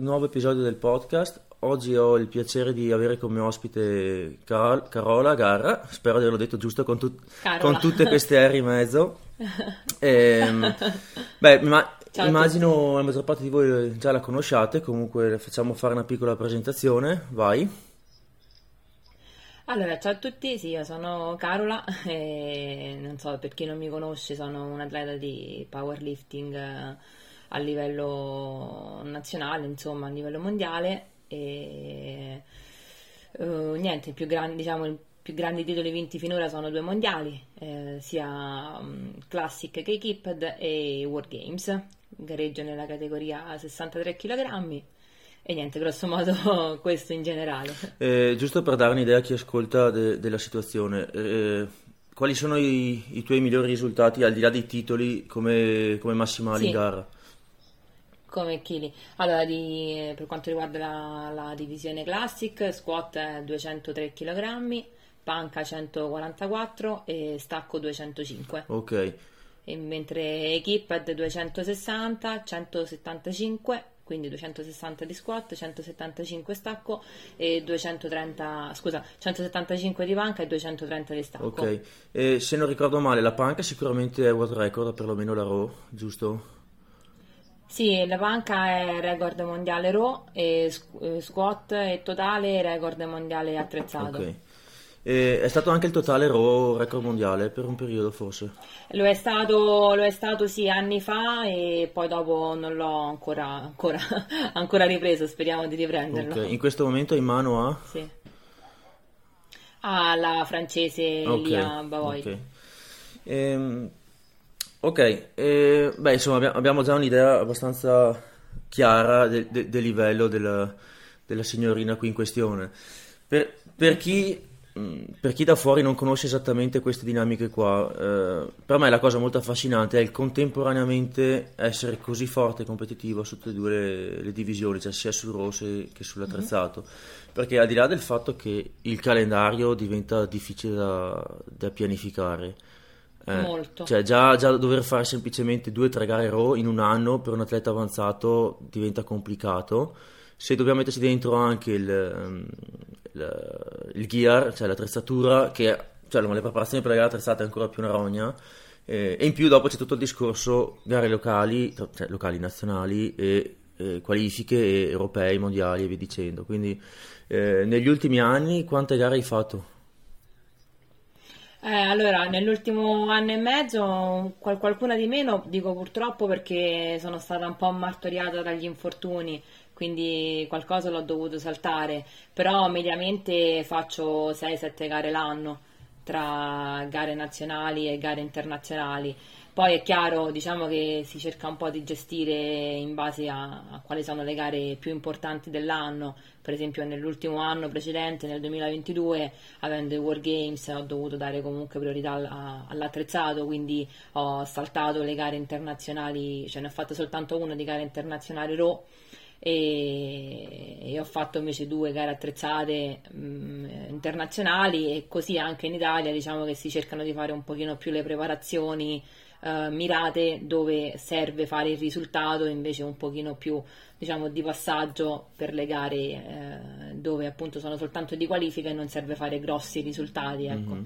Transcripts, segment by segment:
nuovo episodio del podcast. Oggi ho il piacere di avere come ospite Car- Carola Garra, spero di averlo detto giusto con, tut- con tutte queste R in mezzo. E, ehm, beh, ma immagino la maggior parte di voi già la conosciate, comunque facciamo fare una piccola presentazione, vai. Allora, ciao a tutti, sì, io sono Carola e non so, per chi non mi conosce, sono un atleta di powerlifting eh, a livello nazionale, insomma, a livello mondiale e uh, niente, più grandi, diciamo, i più grandi titoli vinti finora sono due mondiali, eh, sia um, Classic che Equipped e World Games, gareggio nella categoria 63 kg e niente, grosso modo questo in generale. Eh, giusto per dare un'idea a chi ascolta de- della situazione, eh, quali sono i-, i, tuoi migliori risultati al di là dei titoli come, come massimali sì. in gara? Come chili? Allora, di, per quanto riguarda la, la, divisione Classic, squat 203 kg, panca 144 e stacco 205. Ok. E mentre equiped 260, 175 quindi 260 di squat, 175 stacco e 230, scusa, 175 di panca e 230 di stacco. Ok, e se non ricordo male, la panca sicuramente è world record, perlomeno la row, giusto? Sì, la panca è record mondiale row e squat e totale record mondiale attrezzato. Ok. E è stato anche il totale Raw record mondiale per un periodo forse? Lo è stato, lo è stato sì anni fa e poi dopo non l'ho ancora, ancora, ancora ripreso, speriamo di riprenderlo. Okay. In questo momento è in mano a? Sì. Alla francese okay. Lia Bavoy. Ok, ehm, okay. Eh, beh insomma abbiamo già un'idea abbastanza chiara del, del, del livello della, della signorina qui in questione. Per, per chi per chi da fuori non conosce esattamente queste dinamiche qua, eh, per me la cosa molto affascinante è il contemporaneamente essere così forte e competitivo su tutte e due le, le divisioni, cioè sia sul rosse che sull'attrezzato. Mm-hmm. Perché al di là del fatto che il calendario diventa difficile da, da pianificare, eh, Molto. Cioè già, già, dover fare semplicemente due o tre gare RAW in un anno per un atleta avanzato diventa complicato. Se dobbiamo metterci dentro anche il, ehm, il, il gear, cioè l'attrezzatura, che cioè, le preparazioni per le gare attrezzate è ancora più una rogna. Eh, e in più dopo c'è tutto il discorso gare locali, cioè locali nazionali e eh, qualifiche e europei, mondiali e via dicendo. Quindi eh, negli ultimi anni quante gare hai fatto? Eh, allora, nell'ultimo anno e mezzo, qual- qualcuna di meno, dico purtroppo perché sono stata un po' martoriata dagli infortuni quindi qualcosa l'ho dovuto saltare, però mediamente faccio 6-7 gare l'anno tra gare nazionali e gare internazionali. Poi è chiaro, diciamo che si cerca un po' di gestire in base a, a quali sono le gare più importanti dell'anno. Per esempio, nell'ultimo anno precedente, nel 2022, avendo i War Games, ho dovuto dare comunque priorità all'attrezzato, quindi ho saltato le gare internazionali, cioè ne ho fatto soltanto una di gare internazionali RAW e, e ho fatto invece due gare attrezzate mh, internazionali e così anche in Italia diciamo che si cercano di fare un pochino più le preparazioni uh, mirate dove serve fare il risultato invece un pochino più diciamo di passaggio per le gare eh, dove appunto sono soltanto di qualifica e non serve fare grossi risultati ecco. Mm-hmm.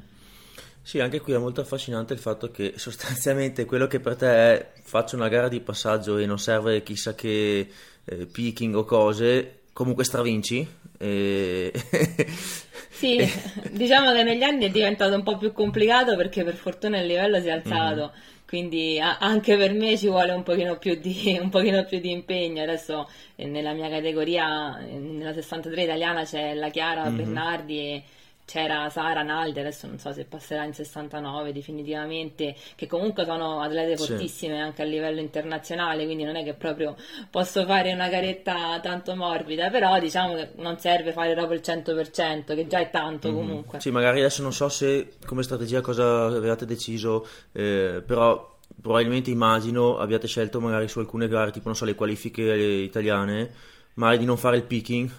Sì, anche qui è molto affascinante il fatto che sostanzialmente quello che per te è faccio una gara di passaggio e non serve chissà che eh, picking o cose, comunque stravinci. E... sì, diciamo che negli anni è diventato un po' più complicato perché per fortuna il livello si è alzato. Mm-hmm quindi a- anche per me ci vuole un pochino più di, un pochino più di impegno. Adesso eh, nella mia categoria, eh, nella 63 italiana, c'è la Chiara mm-hmm. Bernardi e c'era Sara Naldi, adesso non so se passerà in 69 definitivamente, che comunque sono atlete fortissime sì. anche a livello internazionale, quindi non è che proprio posso fare una caretta tanto morbida, però diciamo che non serve fare proprio il 100%, che già è tanto mm-hmm. comunque. Sì, magari adesso non so se come strategia cosa avevate deciso, eh, però probabilmente immagino abbiate scelto magari su alcune gare, tipo non so le qualifiche italiane, magari di non fare il picking,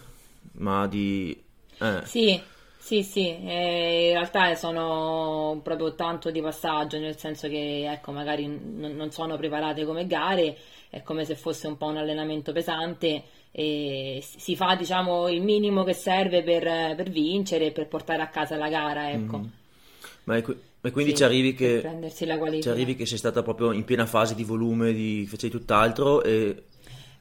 ma di... Eh. Sì, sì, sì, eh, in realtà sono proprio tanto di passaggio, nel senso che ecco, magari n- non sono preparate come gare, è come se fosse un po' un allenamento pesante e si fa diciamo il minimo che serve per, per vincere e per portare a casa la gara ecco. Mm-hmm. Ma, que- ma, quindi sì, ci, arrivi che, ci arrivi che sei stata proprio in piena fase di volume, di, facevi tutt'altro e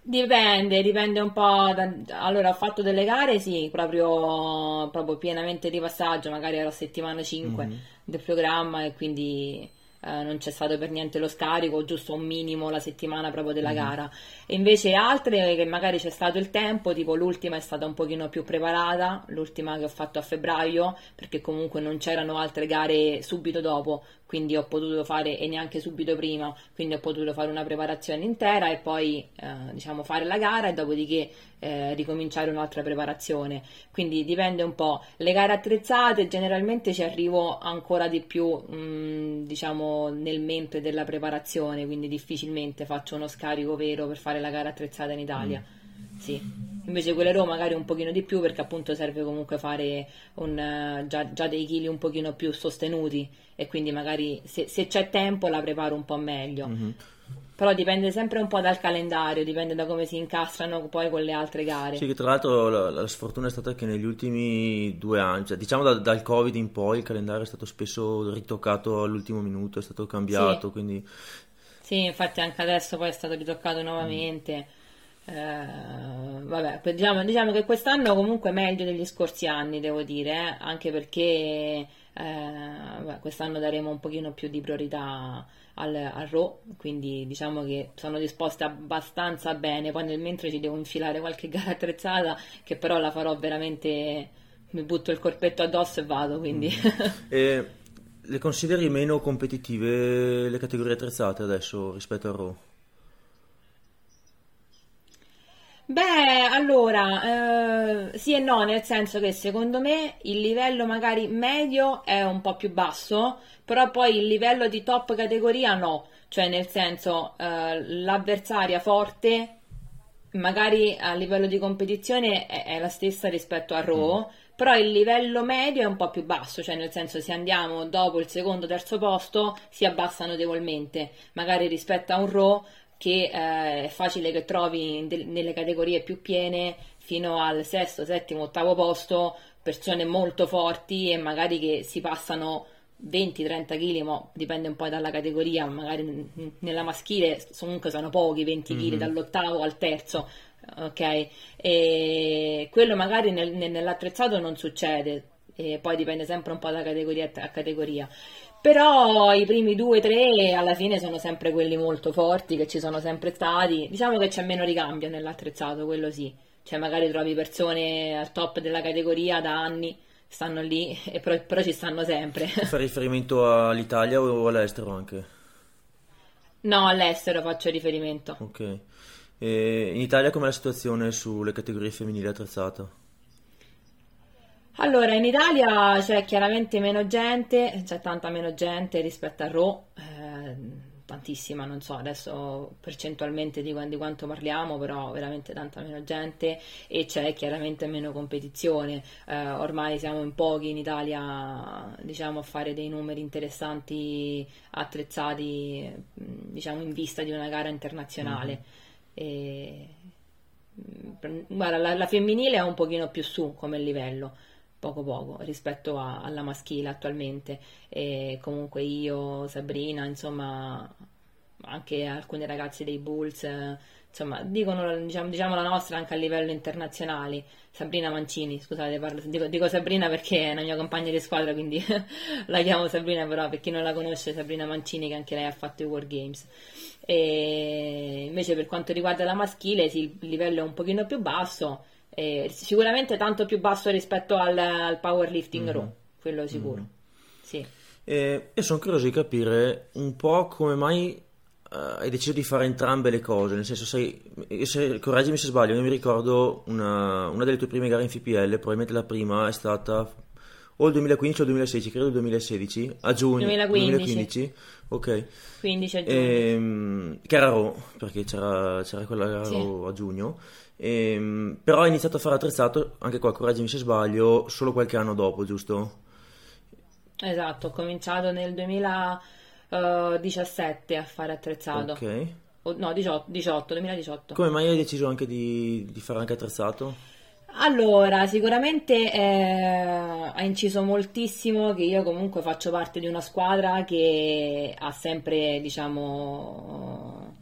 Dipende, dipende un po'. Da... Allora, ho fatto delle gare, sì, proprio, proprio pienamente di passaggio, magari ero a settimana 5 mm-hmm. del programma e quindi eh, non c'è stato per niente lo scarico, giusto un minimo la settimana proprio della mm-hmm. gara. E invece altre che magari c'è stato il tempo, tipo l'ultima è stata un pochino più preparata, l'ultima che ho fatto a febbraio, perché comunque non c'erano altre gare subito dopo, quindi ho potuto fare, e neanche subito prima, quindi ho potuto fare una preparazione intera e poi eh, diciamo fare la gara e dopodiché eh, ricominciare un'altra preparazione. Quindi dipende un po'. Le gare attrezzate generalmente ci arrivo ancora di più, mh, mm, diciamo, nel mentre della preparazione, quindi difficilmente faccio uno scarico vero per fare la gara attrezzata in Italia. Mm. Sì. Invece quelle Roma magari un pochino di più perché appunto serve comunque fare un, già, già dei chili un pochino più sostenuti e quindi magari se, se c'è tempo la preparo un po' meglio. Mm-hmm. Però dipende sempre un po' dal calendario, dipende da come si incastrano poi con le altre gare. Sì, che tra l'altro la, la sfortuna è stata che negli ultimi due anni, cioè, diciamo da, dal Covid in poi, il calendario è stato spesso ritoccato all'ultimo minuto, è stato cambiato, sì. quindi... Sì, infatti anche adesso poi è stato ritoccato nuovamente. Mm. Eh, vabbè, diciamo, diciamo, che quest'anno comunque meglio degli scorsi anni, devo dire, eh? anche perché eh, beh, quest'anno daremo un pochino più di priorità al, al Raw, quindi diciamo che sono disposte abbastanza bene, poi nel mentre ci devo infilare qualche gara attrezzata che però la farò veramente, mi butto il corpetto addosso e vado, quindi... Mm. e le consideri meno competitive le categorie attrezzate adesso rispetto al Raw? Beh, allora, eh, sì e no, nel senso che secondo me il livello magari medio è un po' più basso, però poi il livello di top categoria no, cioè nel senso eh, l'avversaria forte magari a livello di competizione è, è la stessa rispetto a Raw, mm. però il livello medio è un po' più basso, cioè nel senso se andiamo dopo il secondo, terzo posto si abbassa notevolmente, magari rispetto a un Raw che eh, è facile che trovi de- nelle categorie più piene fino al sesto, settimo, ottavo posto persone molto forti e magari che si passano 20-30 kg, ma dipende un po' dalla categoria, magari nella maschile comunque sono pochi 20 kg mm-hmm. dall'ottavo al terzo, ok? E quello magari nel, nell'attrezzato non succede, e poi dipende sempre un po' da categoria a categoria. Però i primi due, tre alla fine sono sempre quelli molto forti che ci sono sempre stati. Diciamo che c'è meno ricambio nell'attrezzato, quello sì. Cioè magari trovi persone al top della categoria da anni, stanno lì, e però, però ci stanno sempre. Fa riferimento all'Italia o all'estero anche? No, all'estero faccio riferimento. Ok. E in Italia com'è la situazione sulle categorie femminili attrezzate? Allora, in Italia c'è chiaramente meno gente, c'è tanta meno gente rispetto a Raw, eh, tantissima, non so adesso percentualmente di, di, quanto parliamo, però veramente tanta meno gente e c'è chiaramente meno competizione. Eh, ormai siamo in pochi in Italia, diciamo, a fare dei numeri interessanti, attrezzati, diciamo, in vista di una gara internazionale. Mm-hmm. E, guarda, la, la femminile è un pochino più su come livello poco poco rispetto a, alla maschile attualmente. E comunque io, Sabrina, insomma anche alcuni ragazzi dei Bulls insomma dicono diciamo, diciamo, la nostra anche a livello internazionale. Sabrina Mancini scusate parlo, dico, dico, Sabrina perché è una mia compagna di squadra quindi la chiamo Sabrina però per chi non la conosce Sabrina Mancini che anche lei ha fatto i World Games. E invece per quanto riguarda la maschile sì, il livello è un pochino più basso eh, sicuramente tanto più basso rispetto al, al powerlifting mm-hmm. raw, quello sicuro. Mm-hmm. Sì. E, e sono curioso di capire un po' come mai uh, hai deciso di fare entrambe le cose, nel senso, sei, se, correggimi se sbaglio, io mi ricordo una, una, delle tue prime gare in FPL, probabilmente la prima è stata o il 2015 o il 2016, credo il 2016, a giugno 2015. 2015 ok. 15 a giugno. E, ehm, che era Raw, perché c'era, c'era quella sì. a giugno. Ehm, però ha iniziato a fare attrezzato, anche qua correggimi se sbaglio, solo qualche anno dopo, giusto? Esatto, ho cominciato nel 2017 a fare attrezzato. Ok. no 18, 18, 2018. Come mai hai deciso anche di, di fare anche attrezzato? Allora, sicuramente eh, ha inciso moltissimo che io comunque faccio parte di una squadra che ha sempre, diciamo,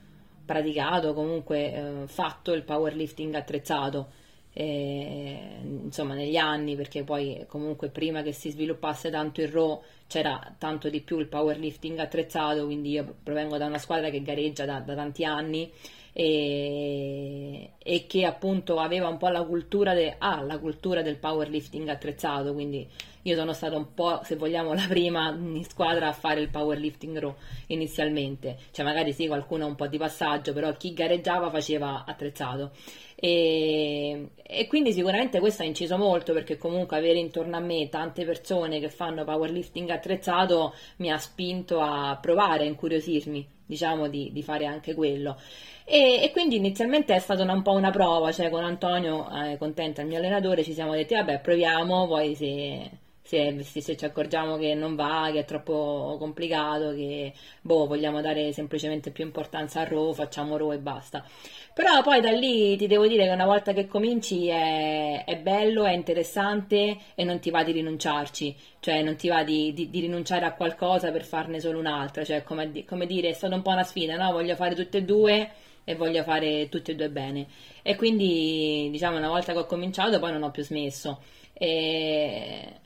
praticato, comunque eh, fatto il powerlifting attrezzato. Eh, insomma, negli anni, perché poi comunque prima che si sviluppasse tanto il RAW c'era tanto di più il powerlifting attrezzato, quindi io provengo da una squadra che gareggia da, da tanti anni e, e, che appunto aveva un po' la cultura, de, ah, la cultura del powerlifting attrezzato, quindi io sono stata un po', se vogliamo, la prima in squadra a fare il powerlifting raw inizialmente, cioè magari sì qualcuno un po' di passaggio, però chi gareggiava faceva attrezzato. E, e, quindi sicuramente questo ha inciso molto perché comunque avere intorno a me tante persone che fanno powerlifting attrezzato mi ha spinto a provare, a incuriosirmi, diciamo, di, di fare anche quello. E, e, quindi inizialmente è stata una, un po' una prova, cioè con Antonio, eh, contenta il mio allenatore, ci siamo detti vabbè proviamo, poi se, se, se, ci accorgiamo che non va, che è troppo complicato, che boh, vogliamo dare semplicemente più importanza a Raw, facciamo Raw e basta. Però poi da lì ti devo dire che una volta che cominci è, è bello, è interessante e non ti va di rinunciarci, cioè non ti va di, di, di rinunciare a qualcosa per farne solo un'altra, cioè come, come dire è stata un po' una sfida, no? Voglio fare tutte e due e voglio fare tutte e due bene. E quindi, diciamo, una volta che ho cominciato, poi non ho più smesso. E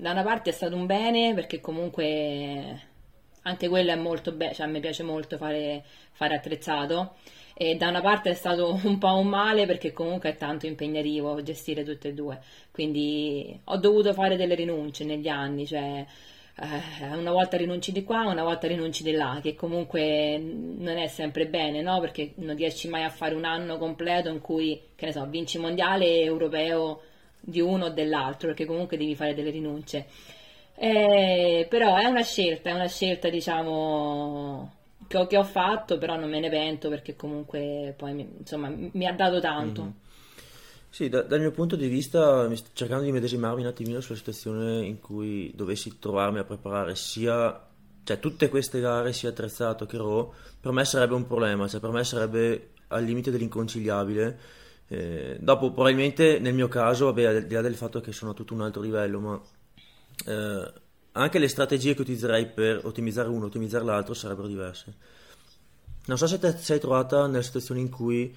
da una parte è stato un bene perché comunque anche quello è molto bello, cioè me piace molto fare, fare attrezzato e da una parte è stato un po' un male perché comunque è tanto impegnativo gestire tutte e due, quindi ho dovuto fare delle rinunce negli anni, cioè eh, una volta rinunci di qua, una volta rinunci di là, che comunque non è sempre bene, no? Perché non riesci mai a fare un anno completo in cui, che ne so, vinci mondiale europeo di uno o dell'altro, perché comunque devi fare delle rinunce. Eh, però è una scelta, è una scelta, diciamo, che ho, che ho, fatto, però non me ne pento perché comunque poi, insomma, mi ha dato tanto. Mm-hmm. Sì, da, dal mio punto di vista, cercando di medesimarmi un attimino sulla situazione in cui dovessi trovarmi a preparare sia, cioè tutte queste gare, sia attrezzato che RAW, per me sarebbe un problema, cioè per me sarebbe al limite dell'inconciliabile. Eh, dopo, probabilmente nel mio caso, vabbè, al di là del fatto che sono a tutto un altro livello, ma eh, anche le strategie che utilizzerei per ottimizzare uno e ottimizzare l'altro sarebbero diverse. Non so se ti sei trovata nella situazione in cui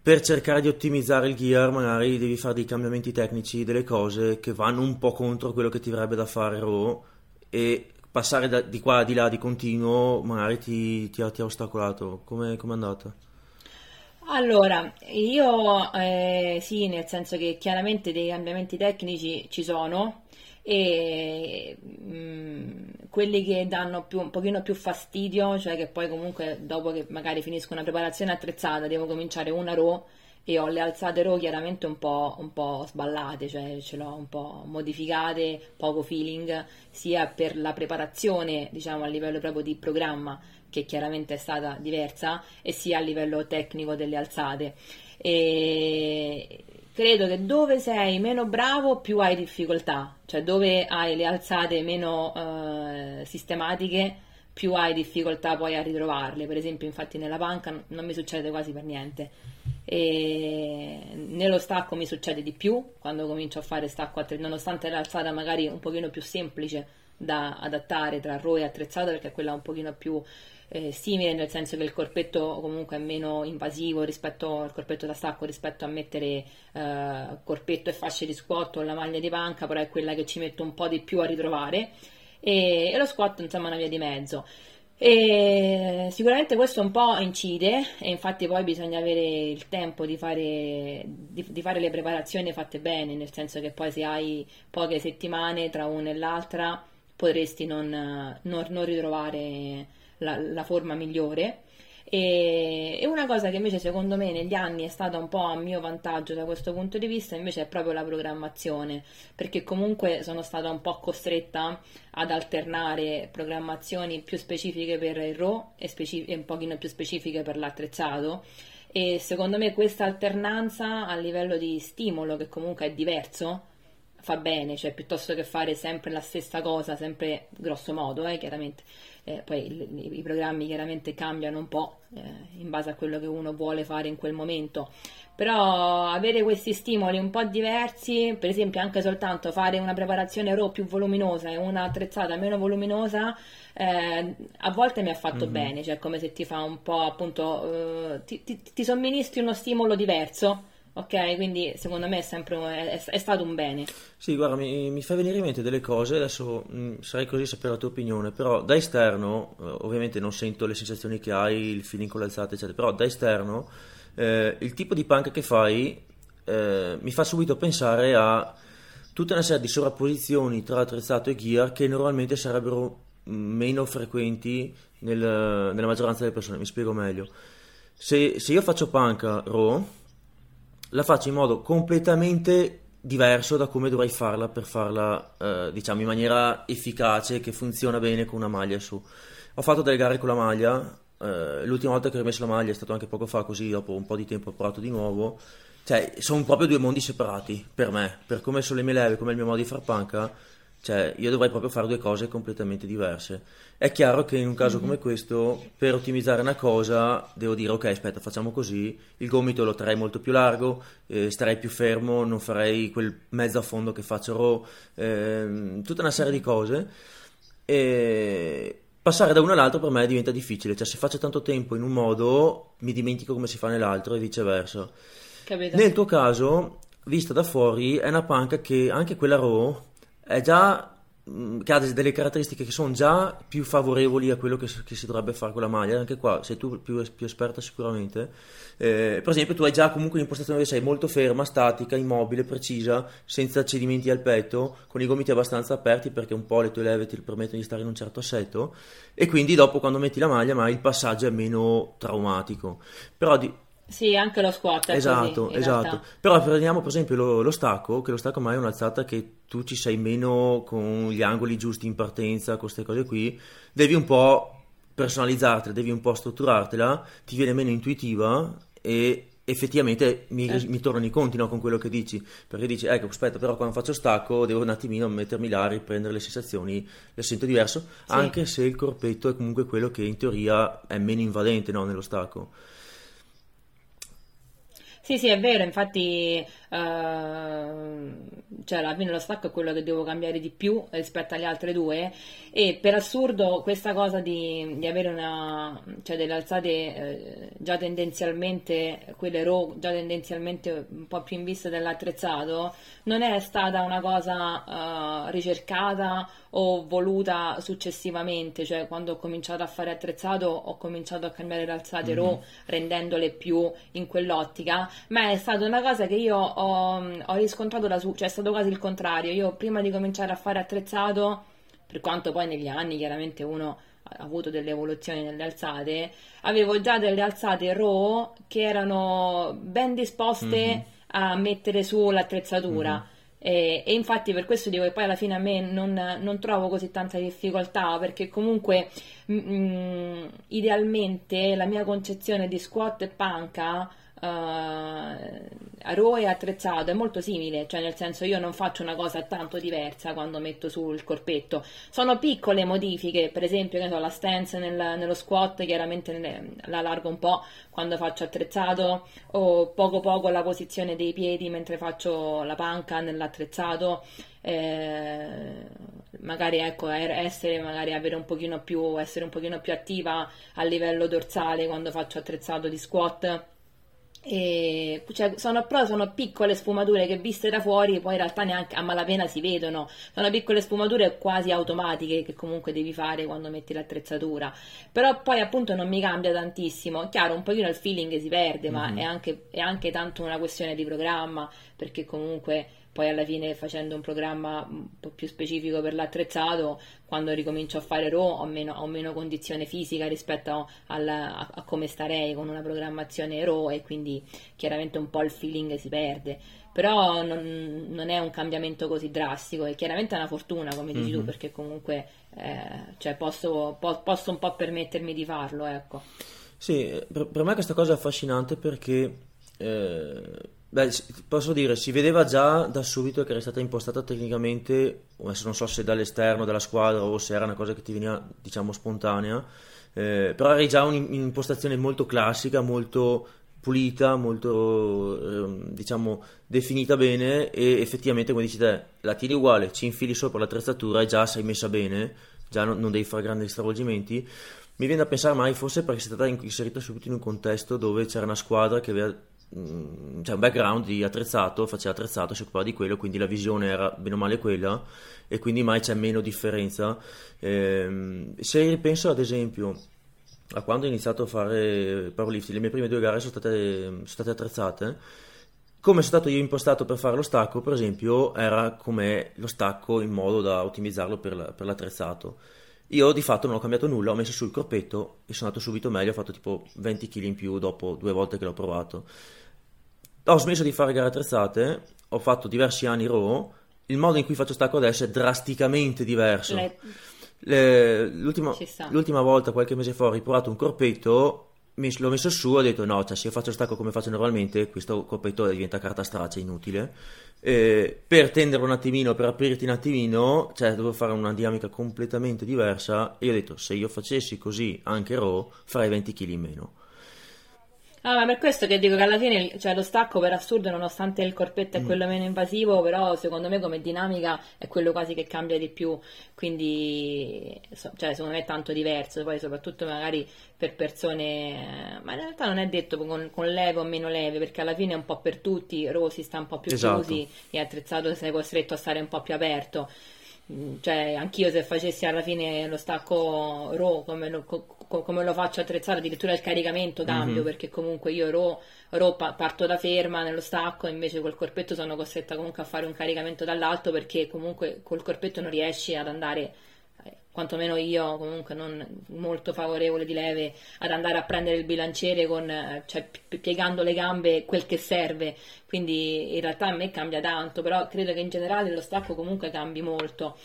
per cercare di ottimizzare il gear magari devi fare dei cambiamenti tecnici, delle cose che vanno un po' contro quello che ti verrebbe da fare RAW e passare da, di qua a di là di continuo magari ti, ti, ti ha ostacolato. Come è andata? Allora, io eh, sì, nel senso che chiaramente dei cambiamenti tecnici ci sono e mh, mm, quelli che danno più, un pochino più fastidio, cioè che poi comunque dopo che magari finisco una preparazione attrezzata devo cominciare una row e ho le alzate row chiaramente un po', un po', sballate, cioè ce l'ho un po' modificate, poco feeling, sia per la preparazione, diciamo a livello proprio di programma, che chiaramente è stata diversa, e sia a livello tecnico delle alzate. E credo che dove sei meno bravo più hai difficoltà, cioè dove hai le alzate meno eh, sistematiche più hai difficoltà poi a ritrovarle. Per esempio, infatti nella panca non mi succede quasi per niente. E nello stacco mi succede di più quando comincio a fare stacco attrezzato, nonostante l'alzata magari un pochino più semplice da adattare tra RAW e attrezzato perché quella è un pochino più eh, simile, nel senso che il corpetto comunque è meno invasivo rispetto al corpetto da stacco rispetto a mettere eh, corpetto e fasce di squat o la maglia di panca, però è quella che ci metto un po' di più a ritrovare e, e lo squat insomma è una via di mezzo. E sicuramente questo un po' incide e infatti poi bisogna avere il tempo di fare, di, di fare, le preparazioni fatte bene, nel senso che poi se hai poche settimane tra una e l'altra potresti non, non, non ritrovare la, la forma migliore. E, una cosa che invece secondo me negli anni è stata un po' a mio vantaggio da questo punto di vista invece è proprio la programmazione, perché comunque sono stata un po' costretta ad alternare programmazioni più specifiche per il RAW e, specif- e un pochino più specifiche per l'attrezzato e secondo me questa alternanza a livello di stimolo che comunque è diverso fa bene, cioè piuttosto che fare sempre la stessa cosa, sempre grosso modo, eh, chiaramente. Eh, poi il, i programmi chiaramente cambiano un po' eh, in base a quello che uno vuole fare in quel momento. Però avere questi stimoli un po' diversi, per esempio anche soltanto fare una preparazione raw più voluminosa e una attrezzata meno voluminosa, eh, a volte mi ha fatto mm-hmm. bene, cioè come se ti fa un po' appunto, eh, ti, ti, ti somministri uno stimolo diverso Ok, quindi secondo me è sempre è, è stato un bene. Sì, guarda, mi, mi, fa venire in mente delle cose, adesso mh, mm, sarei così sapere la tua opinione, però da esterno, eh, ovviamente non sento le sensazioni che hai, il feeling con le alzate, eccetera, però da esterno eh, il tipo di punk che fai eh, mi fa subito pensare a tutta una serie di sovrapposizioni tra attrezzato e gear che normalmente sarebbero meno frequenti nel, nella maggioranza delle persone, mi spiego meglio. Se, se io faccio punk raw, la faccio in modo completamente diverso da come dovrei farla per farla, eh, diciamo, in maniera efficace, che funziona bene con una maglia su. Ho fatto delle gare con la maglia, eh, l'ultima volta che ho messo la maglia è stato anche poco fa, così dopo un po' di tempo ho provato di nuovo. Cioè, sono proprio due mondi separati per me, per come sono le mie leve, come il mio modo di far panca cioè, io dovrei proprio fare due cose completamente diverse. È chiaro che in un caso mm-hmm. come questo, per ottimizzare una cosa, devo dire, ok, aspetta, facciamo così, il gomito lo terrei molto più largo, eh, starei più fermo, non farei quel mezzo a fondo che faccio raw, eh, tutta una serie di cose. E passare da uno all'altro per me diventa difficile, cioè se faccio tanto tempo in un modo, mi dimentico come si fa nell'altro e viceversa. Capito. Nel tuo caso, vista da fuori, è una panca che anche quella raw è già mm, che ha delle caratteristiche che sono già più favorevoli a quello che, che si dovrebbe fare con la maglia. Anche qua sei tu più, più esperta sicuramente. Eh, per esempio, tu hai già comunque un'impostazione dove sei molto ferma, statica, immobile, precisa, senza cedimenti al petto, con i gomiti abbastanza aperti perché un po' le tue leve ti permettono di stare in un certo assetto. E quindi dopo, quando metti la maglia, magari il passaggio è meno traumatico. Però di, sì, anche lo squat. esatto, così, esatto. Realtà. Però prendiamo per esempio lo, lo, stacco, che lo stacco mai è un'alzata che tu ci sei meno con gli angoli giusti in partenza, con queste cose qui, devi un po' personalizzartela, devi un po' strutturartela, ti viene meno intuitiva e effettivamente mi, eh. mi tornano i conti no, con quello che dici, perché dici, ecco, aspetta, però quando faccio stacco devo un attimino mettermi là, riprendere le sensazioni, le sento diverso, sì. anche se il corpetto è comunque quello che in teoria è meno invadente no, nello stacco. Sì, sì, è vero, infatti Uh, cioè alla fine lo stacco è quello che devo cambiare di più rispetto alle altre due. E per assurdo questa cosa di, di avere una cioè delle alzate eh, già tendenzialmente quelle raw già tendenzialmente un po' più in vista dell'attrezzato non è stata una cosa uh, ricercata o voluta successivamente cioè quando ho cominciato a fare attrezzato ho cominciato a cambiare le alzate mm-hmm. raw rendendole più in quell'ottica ma è stata una cosa che io ho, ho riscontrato la su, cioè è stato quasi il contrario. Io prima di cominciare a fare attrezzato, per quanto poi negli anni chiaramente uno ha avuto delle evoluzioni nelle alzate, avevo già delle alzate raw che erano ben disposte mm-hmm. a mettere su l'attrezzatura. Mm-hmm. E, e, infatti per questo dico che poi alla fine a me non, non trovo così tanta difficoltà perché comunque mh, mm, idealmente la mia concezione di squat e panca uh, Raw e attrezzato è molto simile, cioè nel senso io non faccio una cosa tanto diversa quando metto sul corpetto. Sono piccole modifiche, per esempio so, la stance nel, nello squat chiaramente la largo un po' quando faccio attrezzato o poco poco la posizione dei piedi mentre faccio la panca nell'attrezzato. Eh, magari ecco essere magari avere un pochino più essere un pochino più attiva a livello dorsale quando faccio attrezzato di squat e, cioè, sono, però sono piccole sfumature che viste da fuori poi in realtà neanche a malapena si vedono. Sono piccole sfumature quasi automatiche che comunque devi fare quando metti l'attrezzatura. Però poi appunto non mi cambia tantissimo. Chiaro un pochino il feeling si perde ma mm-hmm. è, anche, è anche tanto una questione di programma perché comunque poi alla fine facendo un programma un po' più specifico per l'attrezzato, quando ricomincio a fare RAW ho meno, ho meno condizione fisica rispetto al, a, a, come starei con una programmazione RAW e quindi chiaramente un po' il feeling si perde. Però non, non è un cambiamento così drastico e chiaramente è una fortuna, come dici mm-hmm. tu, perché comunque eh, cioè posso, po- posso un po' permettermi di farlo, ecco. Sì, per, per me questa cosa è affascinante perché eh, Beh, posso dire, si vedeva già da subito che era stata impostata tecnicamente, adesso non so se dall'esterno della squadra o se era una cosa che ti veniva, diciamo, spontanea, eh, però era già un'impostazione molto classica, molto pulita, molto, eh, diciamo, definita bene e effettivamente, come dici te, la tiri uguale, ci infili sopra l'attrezzatura e già sei messa bene, già non, non devi fare grandi stravolgimenti. Mi viene da pensare mai, forse perché sei stata inserita subito in un contesto dove c'era una squadra che aveva cioè un background di attrezzato, faceva attrezzato, si occupava di quello, quindi la visione era bene o male quella e quindi mai c'è meno differenza. Eh, se ripenso ad esempio a quando ho iniziato a fare powerlifting, le mie prime due gare sono state, sono state attrezzate, come sono stato io impostato per fare lo stacco, per esempio, era come lo stacco in modo da ottimizzarlo per, la, per l'attrezzato. Io di fatto non ho cambiato nulla, ho messo sul corpetto e sono andato subito meglio, ho fatto tipo 20 kg in più dopo due volte che l'ho provato ho smesso di fare gare attrezzate, ho fatto diversi anni RAW, il modo in cui faccio stacco adesso è drasticamente diverso. Le... Le... L'ultima... l'ultima, volta, qualche mese fa, ho riprovato un corpetto, l'ho messo su e ho detto no, cioè se io faccio stacco come faccio normalmente, questo corpetto diventa carta straccia, inutile. Eh, per tenderlo un attimino, per aprirti un attimino, cioè devo fare una dinamica completamente diversa e ho detto se io facessi così anche RAW farei 20 kg in meno. Ah, ma per questo che dico che alla fine cioè, lo stacco per assurdo, nonostante il corpetto è mm. quello meno invasivo, però secondo me come dinamica è quello quasi che cambia di più, quindi cioè, secondo me è tanto diverso, poi soprattutto magari per persone, ma in realtà non è detto con, con leve o meno leve, perché alla fine è un po' per tutti, Rossi sta un po' più esatto. chiusi e attrezzato sei costretto a stare un po' più aperto mm, cioè anch'io se facessi alla fine lo stacco RAW come lo, come lo faccio attrezzare, addirittura il caricamento cambio, mm-hmm. perché comunque io ro, ro, parto da ferma nello stacco, invece col corpetto sono costretta comunque a fare un caricamento dall'alto, perché comunque col corpetto non riesci ad andare eh, quantomeno io comunque non molto favorevole di leve ad andare a prendere il bilanciere con, eh, cioè, piegando le gambe quel che serve quindi in realtà a me cambia tanto però credo che in generale lo stacco comunque cambi molto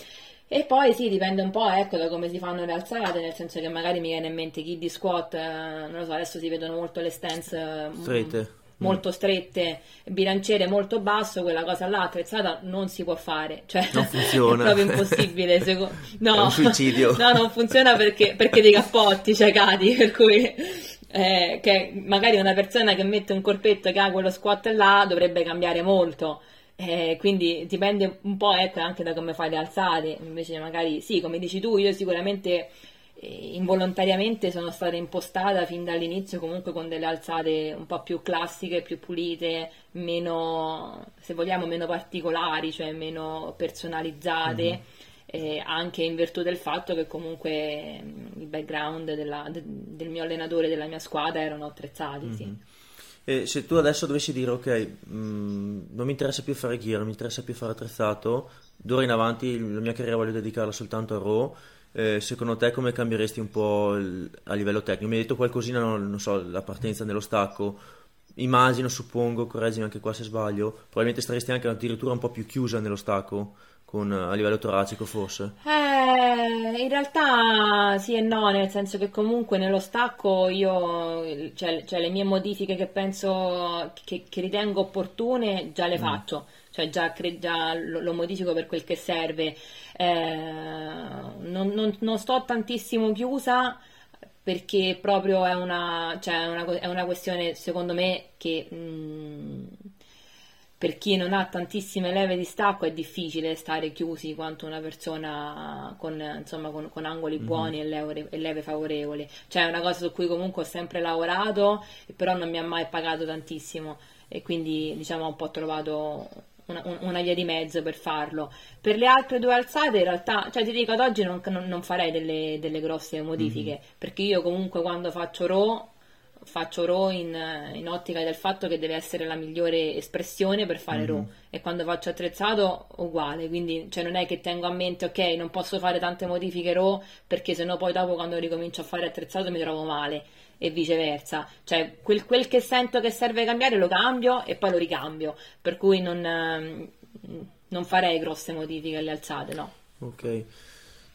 e poi sì, dipende un po' ecco, da come si fanno le alzate, nel senso che magari mi viene in mente chi di squat, eh, non lo so, adesso si vedono molto le stance eh, strette. molto strette, bilanciere molto basso, quella cosa là attrezzata non si può fare, cioè non funziona. è proprio impossibile. Secondo... No, è un suicidio. no, non funziona perché, perché dei cappotti, cioè cadi, per cui eh, che magari una persona che mette un corpetto che ha quello squat là dovrebbe cambiare molto eh, quindi dipende un po' ecco, anche da come fai le alzate, invece magari sì, come dici tu, io sicuramente eh, involontariamente sono stata impostata fin dall'inizio comunque con delle alzate un po' più classiche, più pulite, meno, se vogliamo, meno particolari, cioè meno personalizzate. Mm-hmm. Eh, anche in virtù del fatto che comunque mm, il background della, de, del mio allenatore e della mia squadra erano attrezzati. Mm-hmm. Sì. E se tu adesso dovessi dire ok, mh, mm, non mi interessa più fare gear, non mi interessa più fare attrezzato, d'ora in avanti la mia carriera voglio dedicarla soltanto a Raw, eh, secondo te come cambieresti un po' il, a livello tecnico? Mi hai detto qualcosina, non, non so, la partenza nello stacco, immagino, suppongo, correggimi anche qua se sbaglio, probabilmente staresti anche addirittura un po' più chiusa nello stacco con, a livello toracico forse? Eh, in realtà sì e no, nel senso che comunque nello stacco io, cioè, cioè le mie modifiche che penso, che, che ritengo opportune, già le mm. faccio, cioè già, già lo, lo, modifico per quel che serve. Eh, non, non, non sto tantissimo chiusa perché proprio è una, cioè una, è una questione secondo me che... Mh, mm, per chi non ha tantissime leve di stacco è difficile stare chiusi quanto una persona con, insomma, con, con angoli mm-hmm. buoni e leve, e leve, favorevoli. Cioè è una cosa su cui comunque ho sempre lavorato, però non mi ha mai pagato tantissimo e quindi diciamo ho un po' trovato una, una, via di mezzo per farlo. Per le altre due alzate in realtà, cioè ti dico ad oggi non, non, non farei delle, delle, grosse modifiche, mm-hmm. perché io comunque quando faccio RAW faccio RAW in, in, ottica del fatto che deve essere la migliore espressione per fare mm-hmm. RAW e quando faccio attrezzato uguale, quindi cioè, non è che tengo a mente ok non posso fare tante modifiche RAW perché sennò poi dopo quando ricomincio a fare attrezzato mi trovo male e viceversa, cioè quel, quel che sento che serve cambiare lo cambio e poi lo ricambio, per cui non, ehm, non farei grosse modifiche alle alzate, no. Ok.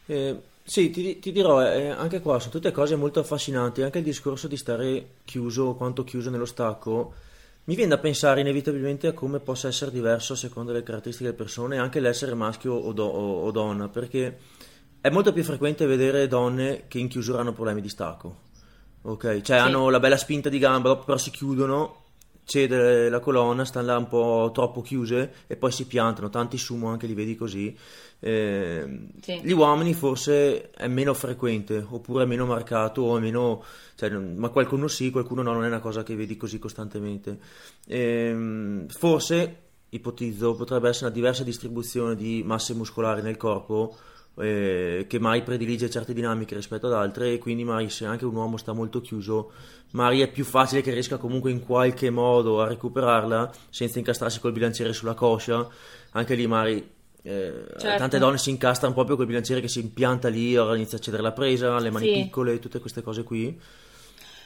Eh, sì, ti, ti dirò, eh, anche qua sono tutte cose molto affascinanti, anche il discorso di stare chiuso, quanto chiuso nello stacco, mi viene da pensare inevitabilmente a come possa essere diverso a seconda delle caratteristiche delle persone, anche l'essere maschio o, do- o, o donna, perché è molto più frequente vedere donne che in chiusura hanno problemi di stacco. Ok, cioè Sì. hanno la bella spinta di gamba, però si chiudono, cede la colonna, stanno là un po' troppo chiuse e poi si piantano. Tanti sumo anche li vedi così. Eh, Sì. Gli uomini forse è meno frequente, oppure è meno marcato, o è meno, cioè, ma qualcuno sì, qualcuno no, non è una cosa che vedi così costantemente. Ehm, forse, ipotizzo, potrebbe essere una diversa distribuzione di masse muscolari nel corpo eh, che mai predilige certe dinamiche rispetto ad altre e quindi magari se anche un uomo sta molto chiuso, magari è più facile che riesca comunque in qualche modo a recuperarla senza incastrarsi col bilanciere sulla coscia. Anche lì magari eh, Certo. tante donne si incastrano proprio col bilanciere che si impianta lì, allora inizia a cedere la presa, le mani Sì. piccole, tutte queste cose qui.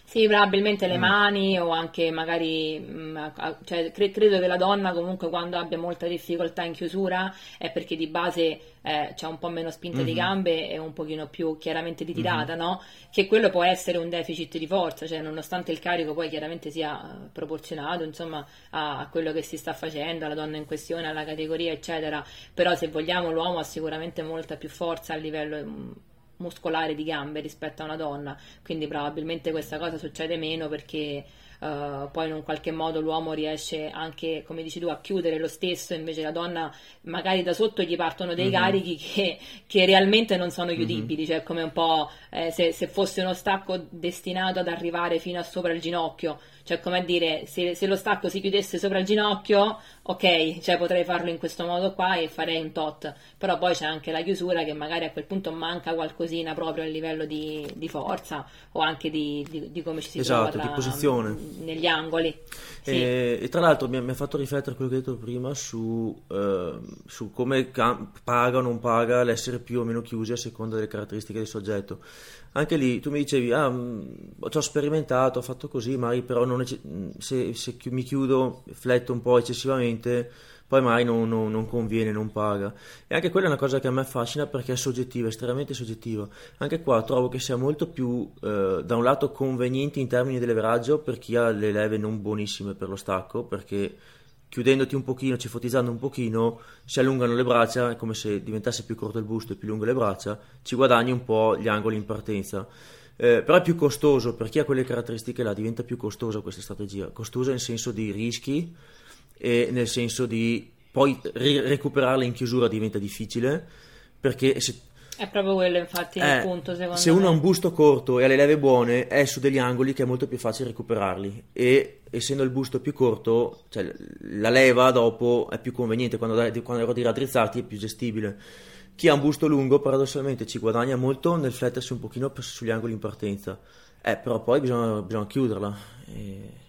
Sì, probabilmente Mm. le mani o anche magari, mh, a- cioè, cre- credo che la donna comunque quando abbia molta difficoltà in chiusura è perché di base eh, c'è un po' meno spinta Mhm. di gambe e un pochino più chiaramente ritirata, no? Che quello può essere un deficit di forza, cioè nonostante il carico poi chiaramente sia eh, proporzionato, insomma, a, a quello che si sta facendo, alla donna in questione, alla categoria, eccetera, però se vogliamo l'uomo ha sicuramente molta più forza a livello... muscolare di gambe rispetto a una donna, quindi probabilmente questa cosa succede meno perché eh, poi in un qualche modo l'uomo riesce anche, come dici tu, a chiudere lo stesso, invece la donna magari da sotto gli partono dei Mhm. carichi che, che realmente non sono chiudibili, cioè come un po' eh, se, se fosse uno stacco destinato ad arrivare fino a sopra il ginocchio, cioè come a dire se, se lo stacco si chiudesse sopra il ginocchio, ok, cioè potrei farlo in questo modo qua e farei un tot, però poi c'è anche la chiusura che magari a quel punto manca qualcosina proprio a livello di, di forza o anche di, di- di come ci si Esatto, trova di tra- posizione. negli angoli. Sì. E, e tra l'altro mi ha, mi ha fatto riflettere quello che hai detto prima su, eh, su come cam- paga o non paga l'essere più o meno chiusi a seconda delle caratteristiche del soggetto. Anche lì tu mi dicevi, ah, mh, ci ho sperimentato, ho fatto così, magari però ecce- mh, se, se mi chiudo, fletto un po' eccessivamente, poi mai non, non- non conviene, non paga. E anche quella è una cosa che a me affascina perché è soggettiva, estremamente soggettiva. Anche qua trovo che sia molto più, eh, da un lato, conveniente in termini di leveraggio per chi ha le leve non buonissime per lo stacco, perché chiudendoti un pochino, cifotizzando un pochino, si allungano le braccia, è come se diventasse più corto il busto e più lunghe le braccia, ci guadagni un po' gli angoli in partenza. Eh, però è più costoso, per chi ha quelle caratteristiche là, diventa più costosa questa strategia. Costosa nel senso di rischi e nel senso di poi ri- recuperarla in chiusura diventa difficile, perché se È proprio quello infatti il eh, punto secondo se me. uno ha un busto corto e ha le leve buone, è su degli angoli che è molto più facile recuperarli. E essendo il busto più corto, cioè la leva dopo è più conveniente quando, quando ero di raddrizzarti è più gestibile. Chi ha un busto lungo, paradossalmente, ci guadagna molto nel flettersi un pochino sugli angoli in partenza. Eh, però poi bisogna, bisogna chiuderla. E-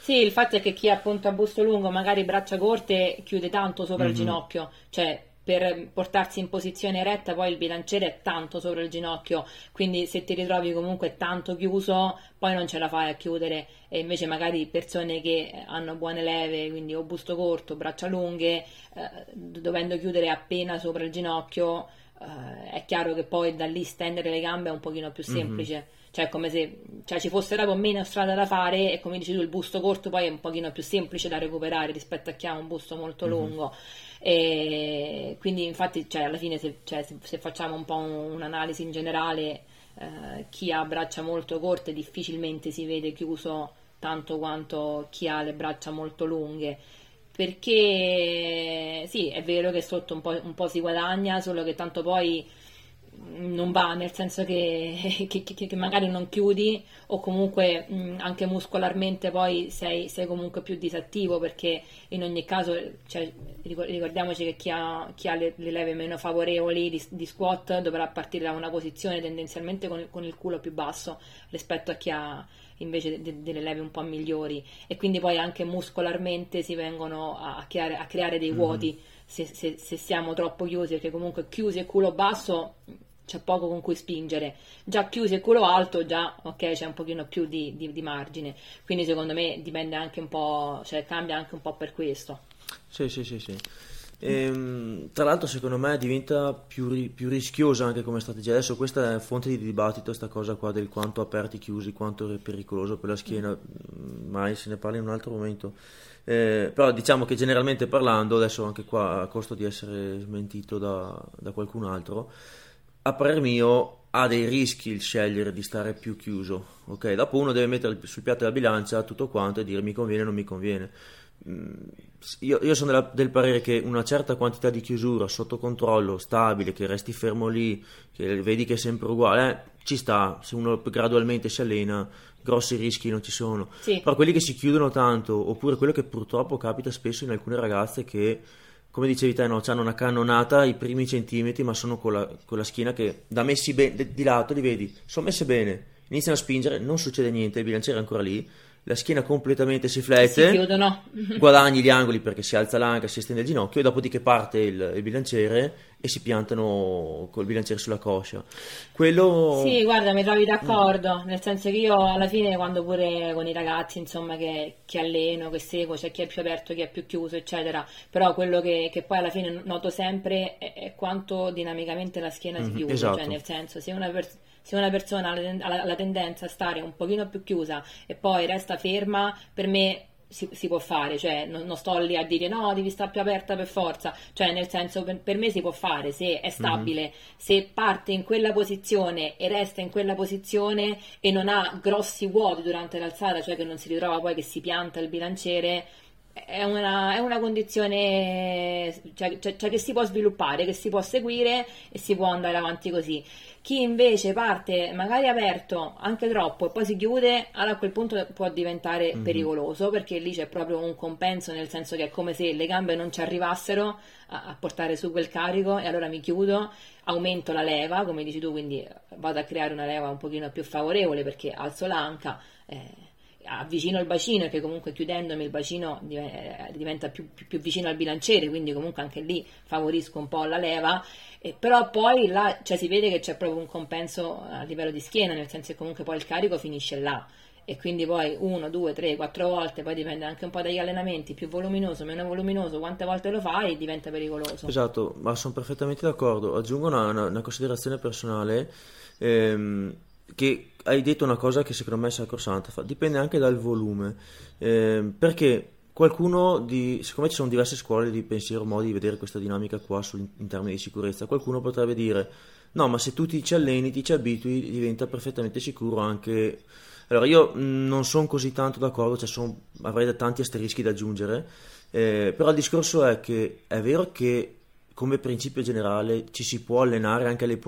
Sì, il fatto è che chi appunto ha busto lungo, magari braccia corte, chiude tanto sopra il Mhm. ginocchio, cioè per portarsi in posizione eretta poi il bilanciere è tanto sopra il ginocchio, quindi se ti ritrovi comunque tanto chiuso, poi non ce la fai a chiudere e invece magari persone che hanno buone leve, quindi o busto corto, braccia lunghe, eh, dovendo chiudere appena sopra il ginocchio, eh, è chiaro che poi da lì stendere le gambe è un pochino più semplice. Cioè, è come se cioè, ci fosse proprio meno strada da fare e come dici tu, il busto corto poi è un pochino più semplice da recuperare rispetto a chi ha un busto molto lungo. E quindi, infatti, cioè, alla fine, se, cioè, se- facciamo un po' un- un'analisi in generale, eh, chi ha braccia molto corte difficilmente si vede chiuso tanto quanto chi ha le braccia molto lunghe. Perché sì, è vero che sotto un po', un po' si guadagna, solo che tanto poi non va, nel senso che, che- che- che magari non chiudi o comunque mh, anche muscolarmente poi sei, sei comunque più disattivo perché in ogni caso cioè, ricor- ricordiamoci che chi ha, chi ha le, le leve meno favorevoli di, di squat dovrà partire da una posizione tendenzialmente con il, con il culo più basso rispetto a chi ha invece de- delle leve un po' migliori. E quindi poi anche muscolarmente si vengono a, creare, a creare dei vuoti. Se, se- se siamo troppo chiusi perché comunque chiusi e culo basso c'è poco con cui spingere già chiusi e culo alto già ok c'è un pochino più di, di- di margine quindi secondo me dipende anche un po' cioè cambia anche un po' per questo Sì, sì, sì, sì. Ehm, tra l'altro secondo me diventa più, ri- più rischiosa anche come strategia. Adesso questa è fonte di dibattito, sta cosa qua del quanto aperti chiusi, quanto è pericoloso per la schiena. Mm, mai se ne parla in un altro momento. Eh, però diciamo che generalmente parlando, adesso anche qua a costo di essere smentito da, da qualcun altro, a parer mio ha dei rischi il scegliere di stare più chiuso, ok? Dopo uno deve mettere sul piatto della bilancia tutto quanto e dire mi conviene o non mi conviene. Mm, io, io sono della, del parere che una certa quantità di chiusura sotto controllo, stabile, che resti fermo lì, che vedi che è sempre uguale, eh, ci sta, se uno gradualmente si allena, grossi rischi non ci sono. Sì. Però quelli che si chiudono tanto, oppure quello che purtroppo capita spesso in alcune ragazze che come dicevi te, no, hanno una cannonata i primi centimetri, ma sono con la, con la schiena che da messi be- di lato li vedi, sono messe bene, iniziano a spingere, non succede niente, il bilanciere è ancora lì, la schiena completamente si flette, si guadagni gli angoli perché si alza l'anca, si estende il ginocchio e dopodiché parte il, il bilanciere e si piantano col bilanciere sulla coscia. Quello... Sì, guarda, mi trovi d'accordo, nel senso che io alla fine quando pure con i ragazzi, insomma, che, che alleno, che seguo, c'è chi è più aperto, chi è più chiuso, eccetera, però quello che, che poi alla fine noto sempre è, è quanto dinamicamente la schiena mm-hmm, si chiude, esatto. cioè nel senso se una persona se una persona ha la, tendenza a stare un pochino più chiusa e poi resta ferma, per me si, si, può fare, cioè non, non, sto lì a dire no, devi stare più aperta per forza, cioè nel senso per, per me si può fare se è stabile, mm-hmm. se parte in quella posizione e resta in quella posizione e non ha grossi vuoti durante l'alzata, cioè che non si ritrova poi che si pianta il bilanciere è una, è una condizione cioè, cioè, cioè, che si può sviluppare, che si può seguire e si può andare avanti così. Chi invece parte magari aperto anche troppo e poi si chiude, allora a quel punto può diventare mm-hmm. pericoloso perché lì c'è proprio un compenso, nel senso che è come se le gambe non ci arrivassero a, a portare su quel carico e allora mi chiudo, aumento la leva, come dici tu, quindi vado a creare una leva un pochino più favorevole perché alzo l'anca. Eh, avvicino il bacino che comunque chiudendomi il bacino eh, diventa più, più, più, vicino al bilanciere quindi comunque anche lì favorisco un po' la leva eh, però poi là cioè, si vede che c'è proprio un compenso a livello di schiena nel senso che comunque poi il carico finisce là e quindi poi uno, due, tre, quattro volte, poi dipende anche un po' dagli allenamenti, più voluminoso, meno voluminoso, quante volte lo fai, diventa pericoloso. Esatto, ma sono perfettamente d'accordo. Aggiungo una, una, una considerazione personale. Ehm, che hai detto una cosa che secondo me è sacrosanta, dipende anche dal volume, eh, perché qualcuno di, siccome ci sono diverse scuole di pensiero, modi di vedere questa dinamica qua sul, in termini di sicurezza, qualcuno potrebbe dire no, ma se tu ti ci alleni, ti ci abitui, diventa perfettamente sicuro anche... Allora io non sono così tanto d'accordo, cioè sono, avrei tanti asterischi da aggiungere, eh, però il discorso è che è vero che come principio generale ci si può allenare anche alle,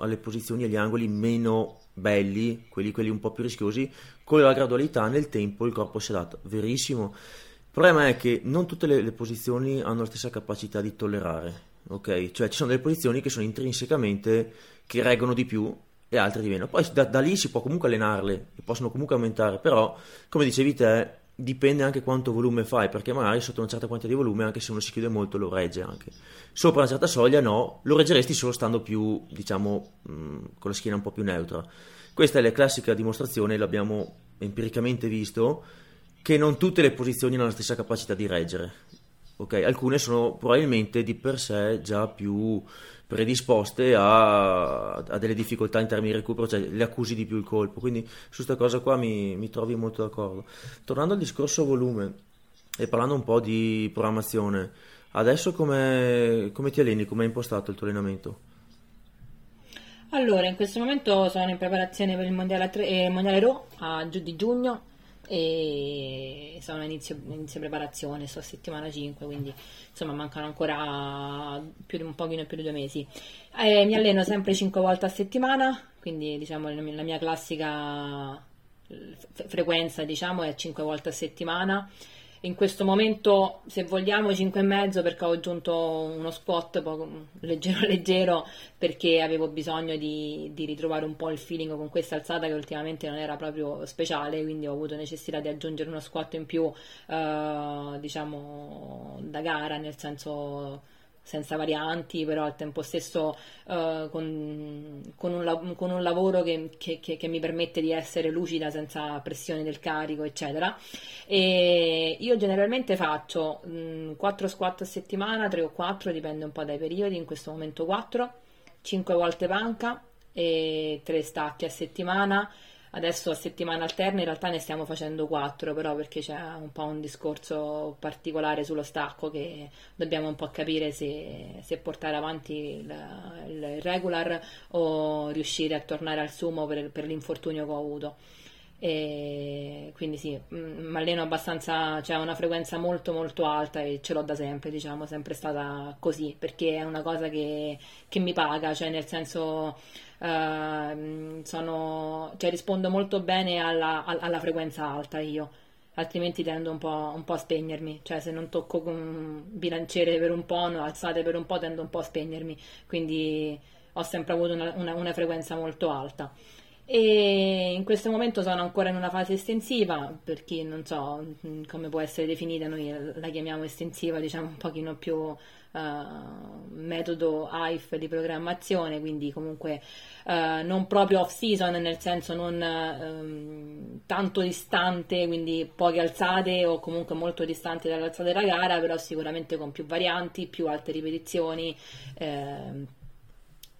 alle posizioni e agli angoli meno belli, quelli, quelli un po' più rischiosi, con la gradualità nel tempo il corpo si adatta. Verissimo. Il problema è che non tutte le, le posizioni hanno la stessa capacità di tollerare, ok? Cioè ci sono delle posizioni che sono intrinsecamente che reggono di più e altre di meno. Poi da, da lì si può comunque allenarle e possono comunque aumentare, però come dicevi te dipende anche quanto volume fai, perché magari sotto una certa quantità di volume, anche se uno si chiude molto, lo regge anche. Sopra una certa soglia, no, lo reggeresti solo stando più, diciamo, mh, mm, con la schiena un po' più neutra. Questa è la classica dimostrazione, l'abbiamo empiricamente visto, che non tutte le posizioni hanno la stessa capacità di reggere. Okay? Alcune sono probabilmente di per sé già più predisposte a, a, delle difficoltà in termini di recupero, cioè le accusi di più il colpo. Quindi su questa cosa qua mi, mi trovi molto d'accordo. Tornando al discorso volume e parlando un po' di programmazione, adesso come, come ti alleni? Come è impostato il tuo allenamento? Allora, in questo momento sono in preparazione per il Mondiale, eh, mondiale Raw a, giugno e sono inizio, inizio preparazione, sto a settimana 5, quindi insomma mancano ancora più un pochino più di due mesi. Eh, mi alleno sempre 5 volte a settimana, quindi diciamo la mia classica frequenza diciamo è 5 volte a settimana in questo momento se vogliamo 5,5 perché ho aggiunto uno squat poco, leggero leggero perché avevo bisogno di, di, ritrovare un po' il feeling con questa alzata che ultimamente non era proprio speciale quindi ho avuto necessità di aggiungere uno squat in più eh, diciamo da gara nel senso senza varianti, però al tempo stesso uh, con, con, un, con, un, lavoro che, che, che, mi permette di essere lucida senza pressione del carico, eccetera. E io generalmente faccio mh, 4 squat a settimana, 3 o 4, dipende un po' dai periodi, in questo momento 4, 5 volte panca e 3 stacchi a settimana. Adesso a settimana alterna in realtà ne stiamo facendo quattro, però perché c'è un po' un discorso particolare sullo stacco che dobbiamo un po' capire se, se portare avanti il, il, regular o riuscire a tornare al sumo per, per l'infortunio che ho avuto. E quindi sì, mi mm, alleno abbastanza, cioè una frequenza molto molto alta e ce l'ho da sempre, diciamo, sempre stata così, perché è una cosa che, che mi paga, cioè nel senso uh, sono, cioè rispondo molto bene alla, alla, frequenza alta io, altrimenti tendo un po', un po', a spegnermi, cioè se non tocco con bilanciere per un po', alzate per un po', tendo un po' a spegnermi, quindi ho sempre avuto una, una, una frequenza molto alta e in questo momento sono ancora in una fase estensiva per chi non so mm, come può essere definita noi la chiamiamo estensiva diciamo un pochino più uh, metodo AIF di programmazione quindi comunque uh, non proprio off season nel senso non um, tanto distante quindi poche alzate o comunque molto distante dall'alzata della gara però sicuramente con più varianti più alte ripetizioni eh,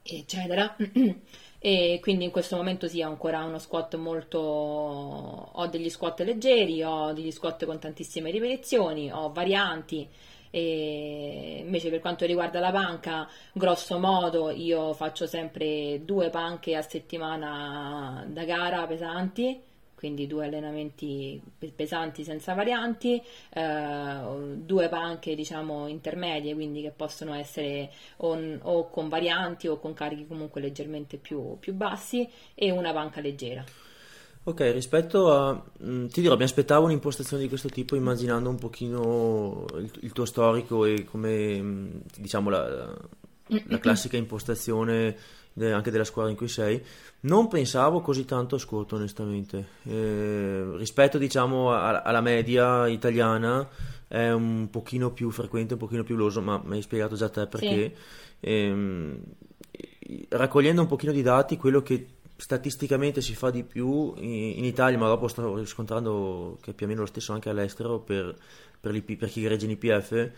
eccetera e quindi in questo momento sì ho ancora uno squat molto ho degli squat leggeri ho degli squat con tantissime ripetizioni ho varianti. E invece per quanto riguarda la panca grosso modo io faccio sempre due panche a settimana da gara pesanti quindi due allenamenti pesanti senza varianti, eh, due panche diciamo intermedie, quindi che possono essere on, o con varianti o con carichi comunque leggermente più, più bassi e una panca leggera. Ok, rispetto a... Mh, mm, ti dirò, mi aspettavo un'impostazione di questo tipo immaginando un pochino il, il tuo storico e come, mm, diciamo, la, la classica impostazione anche della squadra in cui sei, non pensavo così tanto a Scott onestamente. Eh, rispetto diciamo a, alla media italiana è un pochino più frequente, un pochino più loso, ma mi hai spiegato già te perché. Sì. Ehm, raccogliendo un pochino di dati, quello che statisticamente si fa di più in, in, Italia, ma dopo sto riscontrando che è più o meno lo stesso anche all'estero per, per, per chi regge in IPF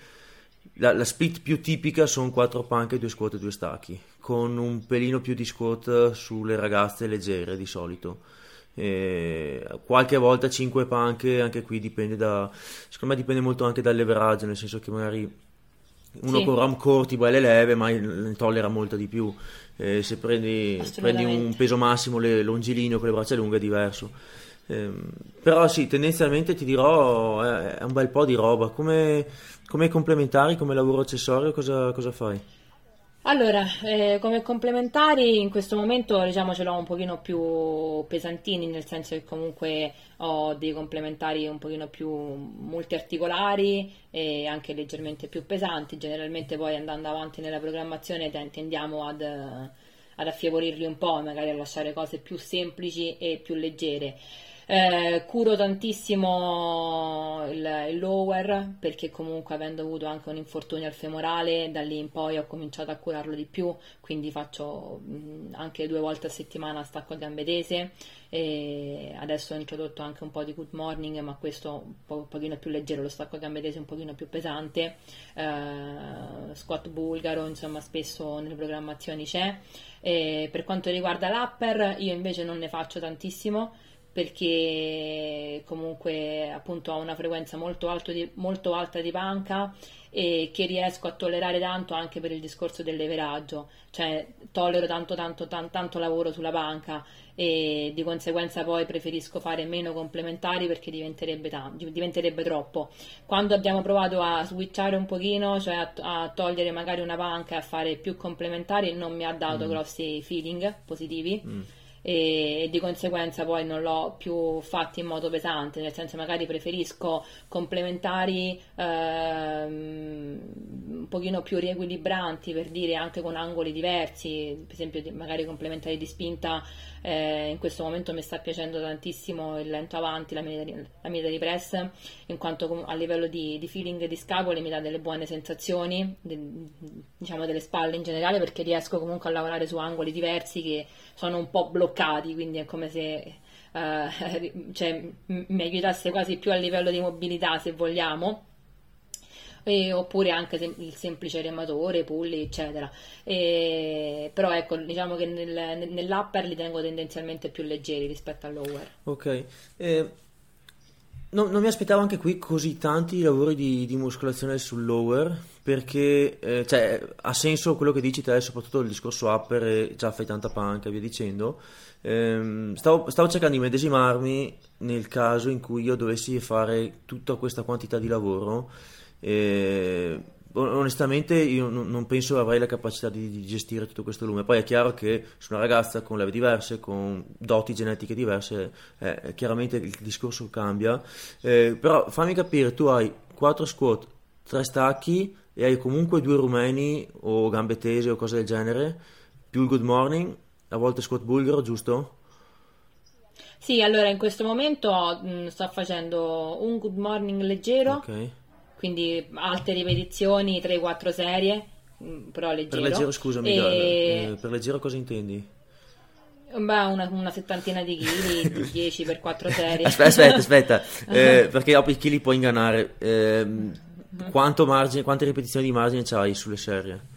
la, la, split più tipica sono 4 panche, 2 squat e 2 stacchi, con un pelino più di squat sulle ragazze leggere di solito. E qualche volta 5 panche, anche qui dipende da. Secondo me dipende molto anche dal leverage, nel senso che magari uno sì. con ram corti vuole le leve, ma ne tollera molto di più. Eh, se prendi, prendi, un peso massimo le, longilineo con le braccia lunghe è diverso. Eh, però sì, tendenzialmente ti dirò è, è un bel po' di roba. Come come complementari, come lavoro accessorio, cosa, cosa fai? Allora, eh, come complementari in questo momento diciamo ce l'ho un pochino più pesantini, nel senso che comunque ho dei complementari un pochino più multiarticolari e anche leggermente più pesanti. Generalmente poi andando avanti nella programmazione tendiamo ad, ad affievolirli un po', magari a lasciare cose più semplici e più leggere. Eh, curo tantissimo il, il, lower perché comunque avendo avuto anche un infortunio al femorale, da lì in poi ho cominciato a curarlo di più, quindi faccio mh, anche due volte a settimana stacco a gambe tese e adesso ho introdotto anche un po' di good morning, ma questo un, po', un pochino più leggero, lo stacco a gambe tese un pochino più pesante, eh, squat bulgaro, insomma spesso nelle programmazioni c'è. E per quanto riguarda l'upper, io invece non ne faccio tantissimo perché comunque appunto ho una frequenza molto, di, molto, alta di panca e che riesco a tollerare tanto anche per il discorso del leveraggio, cioè tollero tanto tanto tanto, tanto lavoro sulla panca e di conseguenza poi preferisco fare meno complementari perché diventerebbe, tanto, diventerebbe troppo. Quando abbiamo provato a switchare un pochino, cioè a, a, togliere magari una panca e a fare più complementari, non mi ha dato mm. grossi feeling positivi. Mm e di conseguenza poi non l'ho più fatto in modo pesante, nel senso magari preferisco complementari ehm, un pochino più riequilibranti per dire anche con angoli diversi, per esempio magari complementari di spinta eh, in questo momento mi sta piacendo tantissimo il lento avanti, la mia di press, in quanto a livello di, di feeling di scapole mi dà delle buone sensazioni, de, diciamo delle spalle in generale, perché riesco comunque a lavorare su angoli diversi che sono un po' bloccati, quindi è come se uh, cioè, mi aiutasse quasi più a livello di mobilità, se vogliamo E, oppure anche il semplice rematore, pulli, eccetera. E, però ecco, diciamo che nel, nell'upper li tengo tendenzialmente più leggeri rispetto al lower. Ok. Eh, non, non, mi aspettavo anche qui così tanti lavori di, di muscolazione sul lower, perché eh, cioè, ha senso quello che dici te, soprattutto il discorso upper e già fai tanta panca e via dicendo. Eh, stavo, stavo cercando di medesimarmi nel caso in cui io dovessi fare tutta questa quantità di lavoro. Eh, onestamente io non penso avrei la capacità di, di, gestire tutto questo lume. Poi è chiaro che su una ragazza con leve diverse, con doti genetiche diverse, eh, chiaramente il discorso cambia. Eh, però fammi capire, tu hai 4 squat, 3 stacchi e hai comunque due rumeni o gambe tese o cose del genere, più il good morning, a volte squat bulgaro, giusto? Sì, allora in questo momento mh, mm, sto facendo un good morning leggero. Ok quindi alte ripetizioni, 3-4 serie, mm, però leggero. Per leggero, scusami, e... eh, per leggero cosa intendi? Beh, una, una, settantina di chili, 10 per 4 serie. Aspetta, aspetta, aspetta eh, perché dopo i chili puoi ingannare. Eh, quanto margine, quante ripetizioni di margine c'hai sulle serie?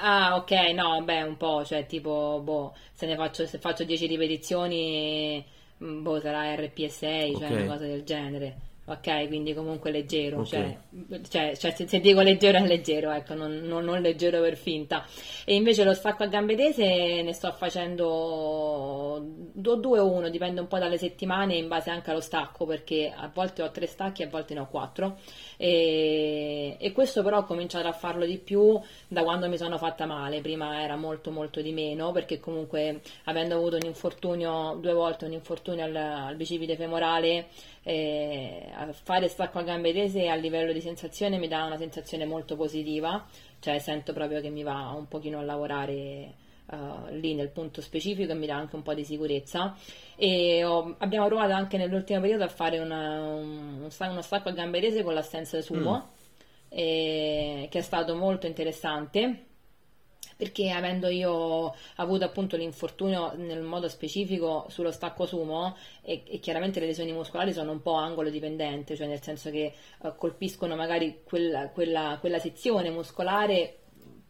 Ah, ok, no, beh, un po', cioè tipo, boh, se ne faccio, se faccio 10 ripetizioni, mm, boh, sarà RP6, cioè una cosa del genere ok? Quindi comunque leggero, okay. cioè, cioè, cioè se, se, dico leggero è leggero, ecco, non, non, non, leggero per finta. E invece lo stacco a gambe tese ne sto facendo due o uno, dipende un po' dalle settimane in base anche allo stacco, perché a volte ho tre stacchi, a volte ne ho quattro. E, e questo però ho cominciato a farlo di più da quando mi sono fatta male, prima era molto molto di meno, perché comunque avendo avuto un infortunio, due volte un infortunio al, al bicipite femorale, eh, fare stacco a gambe tese a livello di sensazione mi dà una sensazione molto positiva, cioè sento proprio che mi va un pochino a lavorare uh, lì nel punto specifico e mi dà anche un po' di sicurezza. E ho, abbiamo provato anche nell'ultimo periodo a fare una, un, uno stacco a gambe tese con l'assenza sumo, mm. eh, che è stato molto interessante perché avendo io avuto appunto l'infortunio nel modo specifico sullo stacco sumo e, e chiaramente le lesioni muscolari sono un po' angolo dipendente, cioè nel senso che uh, colpiscono magari quella, quella, quella sezione muscolare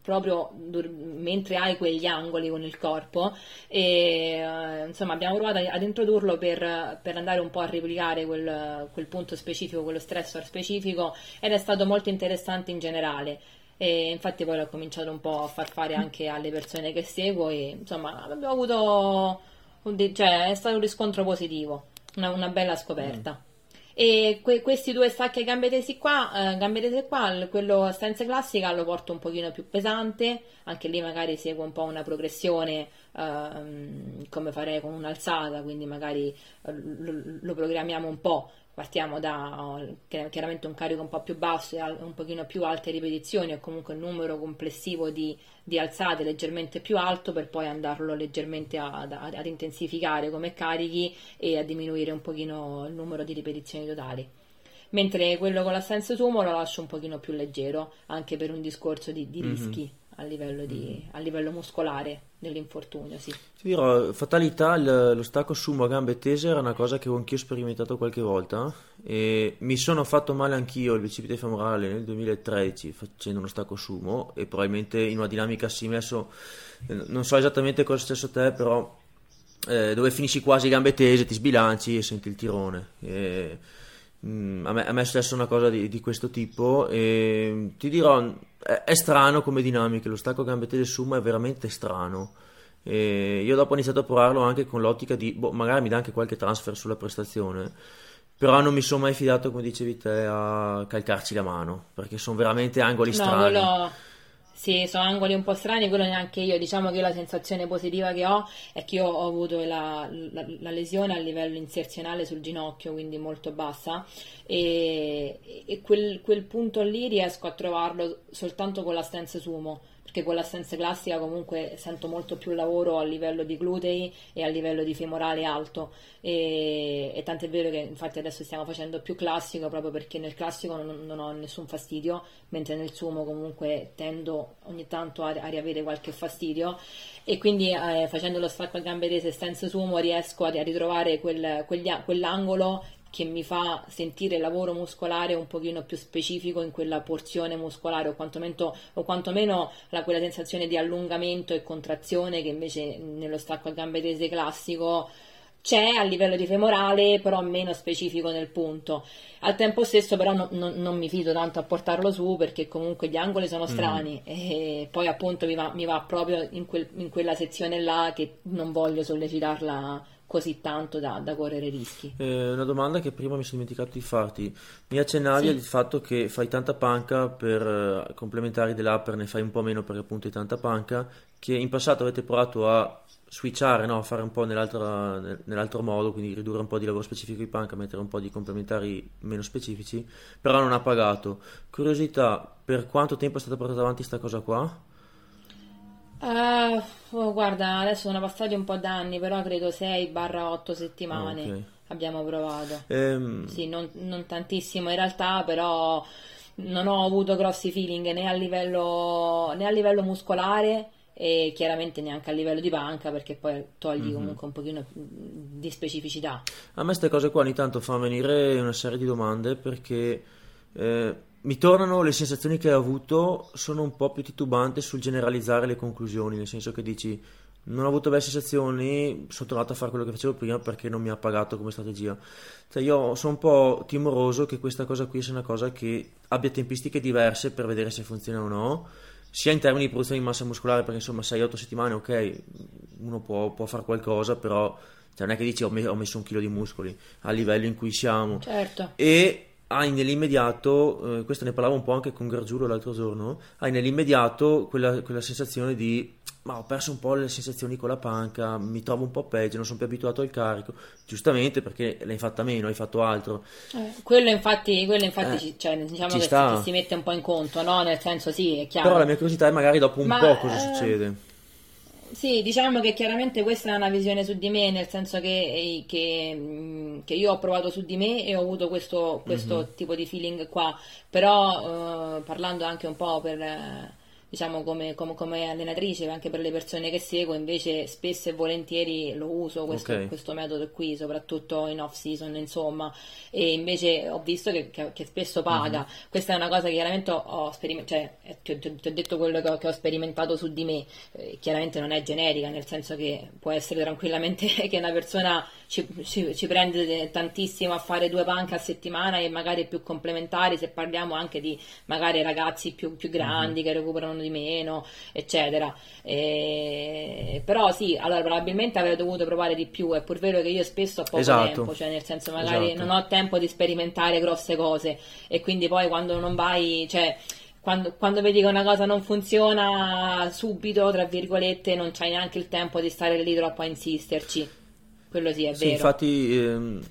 proprio dur- mentre hai quegli angoli con il corpo e uh, insomma abbiamo provato ad introdurlo per, per, andare un po' a replicare quel, quel punto specifico, quello stressor specifico ed è stato molto interessante in generale e infatti poi l'ho cominciato un po' a far fare anche alle persone che seguo e insomma abbiamo avuto un, cioè è stato un riscontro positivo una, una bella scoperta mm. E que, questi due stacchi a gambe tesi qua, eh, gambe tese qua quello stanza classica lo porto un pochino più pesante anche lì magari seguo un po' una progressione eh, come farei con un'alzata quindi magari eh, lo, lo programmiamo un po' partiamo da chiaramente un carico un po' più basso e un pochino più alte ripetizioni o comunque un numero complessivo di, di alzate leggermente più alto per poi andarlo leggermente ad, ad, ad, intensificare come carichi e a diminuire un pochino il numero di ripetizioni totali. Mentre quello con l'assenso sumo lo lascio un pochino più leggero anche per un discorso di, di mm-hmm. A livello, di, a livello muscolare dell'infortunio, sì. Ti dirò, fatalità, il, lo stacco sumo a gambe tese era una cosa che ho anch'io sperimentato qualche volta e mi sono fatto male anch'io il bicipite femorale nel 2013 facendo uno stacco sumo e probabilmente in una dinamica simile, adesso non so esattamente cosa è successo a te, però eh, dove finisci quasi gambe tese, ti sbilanci e senti il tirone. E, Mm, a, me, a, me, è successa una cosa di, di questo tipo e ti dirò, è, è, strano come dinamica, lo stacco gambe tese summa è veramente strano. E io dopo ho iniziato a provarlo anche con l'ottica di, boh, magari mi dà anche qualche transfer sulla prestazione, però non mi sono mai fidato, come dicevi te, a calcarci la mano, perché sono veramente angoli strani. No, quello sì, sono angoli un po' strani, quello neanche io. Diciamo che la sensazione positiva che ho è che io ho avuto la, la, la lesione a livello inserzionale sul ginocchio, quindi molto bassa, e, e quel, quel, punto lì riesco a trovarlo soltanto con la stance sumo perché con l'assenza classica comunque sento molto più lavoro a livello di glutei e a livello di femorale alto. E, e tanto è vero che infatti adesso stiamo facendo più classico proprio perché nel classico non, non ho nessun fastidio mentre nel sumo comunque tendo ogni tanto a, a riavere qualche fastidio. E quindi eh, facendo lo stacco a gambe tese senza sumo riesco a, a ritrovare quel, quegli, quell'angolo che mi fa sentire il lavoro muscolare un pochino più specifico in quella porzione muscolare o quantomeno, o quantomeno la, quella sensazione di allungamento e contrazione che invece nello stacco a gambe tese classico c'è a livello di femorale, però meno specifico nel punto. Al tempo stesso, però, no, no, non mi fido tanto a portarlo su perché comunque gli angoli sono mm. strani mm. e poi appunto mi va, mi va proprio in, quel, in, quella sezione là che non voglio sollecitarla così tanto da, da correre rischi. Eh, una domanda che prima mi sono dimenticato di farti. Mi accennavi sì. al fatto che fai tanta panca per uh, complementari dell'upper, ne fai un po' meno perché appunto hai tanta panca, che in passato avete provato a switchare, no? fare un po' nell'altro modo, quindi ridurre un po' di lavoro specifico di panca, mettere un po' di complementari meno specifici, però non ha pagato. Curiosità, per quanto tempo è stata portata avanti questa cosa qua? Uh, oh, guarda, adesso sono passati un po' d'anni, però credo 6-8 settimane okay. abbiamo provato. Um... Sì, non, non tantissimo in realtà, però non ho avuto grossi feeling né a livello, né a livello muscolare e chiaramente neanche a livello di banca perché poi togli mm-hmm. comunque un pochino di specificità. A me queste cose qua ogni tanto fanno venire una serie di domande perché eh, mi tornano le sensazioni che hai avuto, sono un po' più titubante sul generalizzare le conclusioni, nel senso che dici non ho avuto belle sensazioni, sono tornato a fare quello che facevo prima perché non mi ha pagato come strategia. Cioè io sono un po' timoroso che questa cosa qui sia una cosa che abbia tempistiche diverse per vedere se funziona o no sia in termini di produzione di massa muscolare, perché insomma 6-8 settimane, ok, uno può, può fare qualcosa, però cioè, non è che dici ho, messo un chilo di muscoli a livello in cui siamo. Certo. E hai nell'immediato, eh, questo ne parlavo un po' anche con Gargiulo l'altro giorno, hai nell'immediato quella, quella sensazione di ma ho perso un po' le sensazioni con la panca, mi trovo un po' peggio, non sono più abituato al carico, giustamente perché l'hai fatta meno, hai fatto altro. Eh, quello infatti, quello infatti eh, cioè, diciamo che si, mette un po' in conto, no? Nel senso sì, è chiaro. Però la mia curiosità è magari dopo un ma, po' cosa eh, succede. Sì, diciamo che chiaramente questa è una visione su di me, nel senso che, eh, che, mm, che io ho provato su di me e ho avuto questo, questo mm-hmm. tipo di feeling qua, però eh, parlando anche un po' per diciamo come, come, come, allenatrice, anche per le persone che seguo, invece spesso e volentieri lo uso questo, okay. questo metodo qui, soprattutto in off season, insomma, e invece ho visto che, che, che spesso paga. Mm-hmm. Questa è una cosa che chiaramente ho sperimentato, cioè ti, ti, ti, ho detto quello che ho, che ho sperimentato su di me, eh, chiaramente non è generica, nel senso che può essere tranquillamente che una persona ci, ci, ci, prende tantissimo a fare due panche a settimana e magari più complementari se parliamo anche di magari ragazzi più, più grandi mm-hmm. che recuperano di meno eccetera e... però sì allora probabilmente avrei dovuto provare di più è pur vero che io spesso ho poco esatto. tempo cioè nel senso magari esatto. non ho tempo di sperimentare grosse cose e quindi poi quando non vai cioè quando, quando, vedi che una cosa non funziona subito, tra virgolette, non c'hai neanche il tempo di stare lì troppo a insisterci. Quello sì, è sì, vero. Infatti, ehm,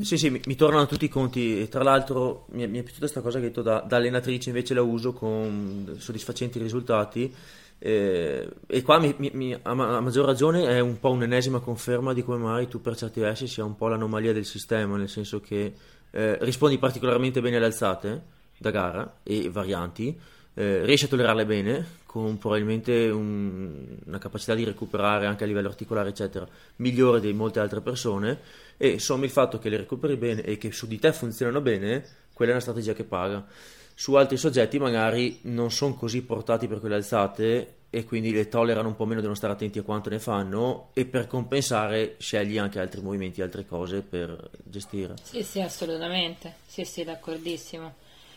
sì, sì, mi, mi, tornano tutti i conti. E tra l'altro, mi, mi è piaciuta questa cosa che hai detto da, da, allenatrice, invece la uso con soddisfacenti risultati. Eh, e qua mi, a, a, maggior ragione è un po' un'ennesima conferma di come mai tu per certi versi sia un po' l'anomalia del sistema, nel senso che eh, rispondi particolarmente bene alle alzate da gara e varianti eh, riesce a tollerarle bene, con probabilmente un, una capacità di recuperare anche a livello articolare, eccetera, migliore di molte altre persone. E sommi il fatto che le recuperi bene e che su di te funzionano bene, quella è una strategia che paga. Su altri soggetti magari non sono così portati per quelle alzate e quindi le tollerano un po' meno, devono stare attenti a quanto ne fanno e per compensare scegli anche altri movimenti, altre cose per gestire. Sì, sì, assolutamente. Sì, sì, d'accordissimo.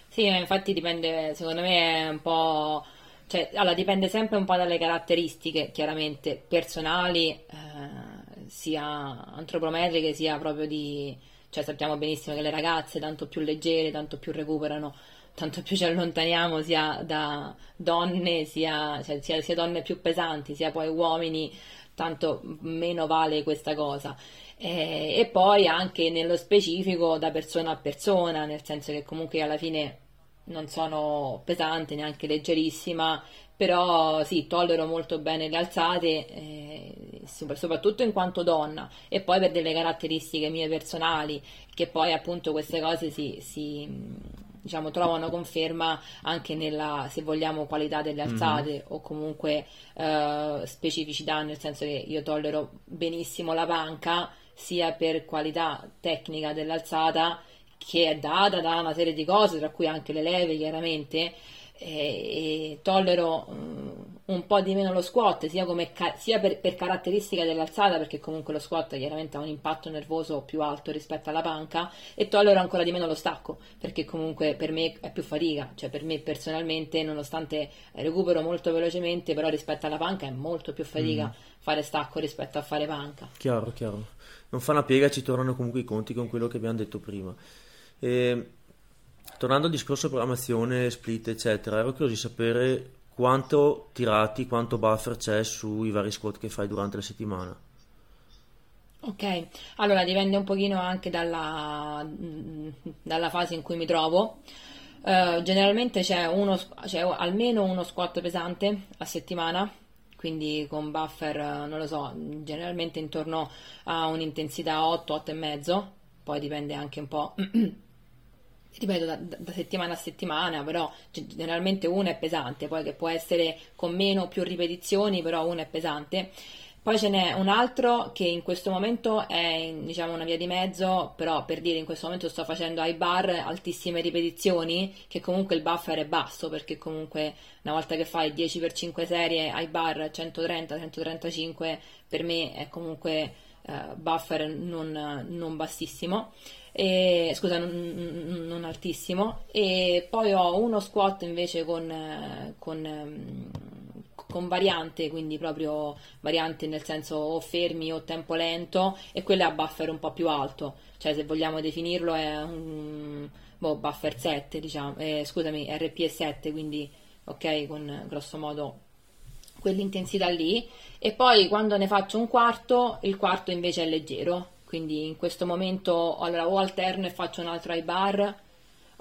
Sì, infatti dipende, secondo me è un po'... Cioè, allora, dipende sempre un po' dalle caratteristiche, chiaramente, personali, eh, sia antropometriche, sia proprio di... Cioè, sappiamo benissimo che le ragazze, tanto più leggere, tanto più recuperano, tanto più ci allontaniamo sia da donne, sia, cioè, sia, sia donne più pesanti, sia poi uomini, tanto meno vale questa cosa. Eh, e poi anche nello specifico da persona a persona, nel senso che comunque alla fine non sono pesante, neanche leggerissima, però sì, tollero molto bene le alzate, eh, soprattutto in quanto donna, e poi per delle caratteristiche mie personali, che poi appunto queste cose si, si diciamo, trovano conferma anche nella, se vogliamo, qualità delle mhm. alzate mm-hmm. o comunque eh, specificità, nel senso che io tollero benissimo la panca sia per qualità tecnica dell'alzata che è data da una serie di cose, tra cui anche le leve chiaramente, e, tollero um, un po' di meno lo squat, sia, ca- sia per, per, caratteristica dell'alzata, perché comunque lo squat chiaramente ha un impatto nervoso più alto rispetto alla panca, e tollero ancora di meno lo stacco, perché comunque per me è più fatica, cioè per me personalmente, nonostante recupero molto velocemente, però rispetto alla panca è molto più fatica mm. fare stacco rispetto a fare panca. Chiaro, chiaro. Non fa una piega, ci tornano comunque i conti con quello che abbiamo detto prima. E tornando al discorso programmazione, split, eccetera, ero curioso di sapere quanto tirati, quanto buffer c'è sui vari squat che fai durante la settimana. Ok, allora dipende un pochino anche dalla, dalla fase in cui mi trovo. Uh, generalmente c'è, uno, c'è almeno uno squat pesante a settimana, quindi con buffer, non lo so, generalmente intorno a un'intensità 8, 8 e mezzo, poi dipende anche un po' ripeto da, da, settimana a settimana, però generalmente uno è pesante, poi che può essere con meno o più ripetizioni, però uno è pesante. Poi ce n'è un altro che in questo momento è in, diciamo una via di mezzo, però per dire in questo momento sto facendo ai bar altissime ripetizioni, che comunque il buffer è basso, perché comunque una volta che fai 10x5 serie ai bar 130-135 per me è comunque uh, buffer non, non bassissimo e, scusa, non, non, altissimo, e poi ho uno squat invece con, con, con, variante, quindi proprio variante nel senso o fermi o tempo lento, e quello a buffer un po' più alto, cioè se vogliamo definirlo è un boh, buffer 7, diciamo, eh, scusami, RPE 7, quindi ok, con grosso modo quell'intensità lì, e poi quando ne faccio un quarto, il quarto invece è leggero quindi in questo momento allora, o alterno e faccio un altro high bar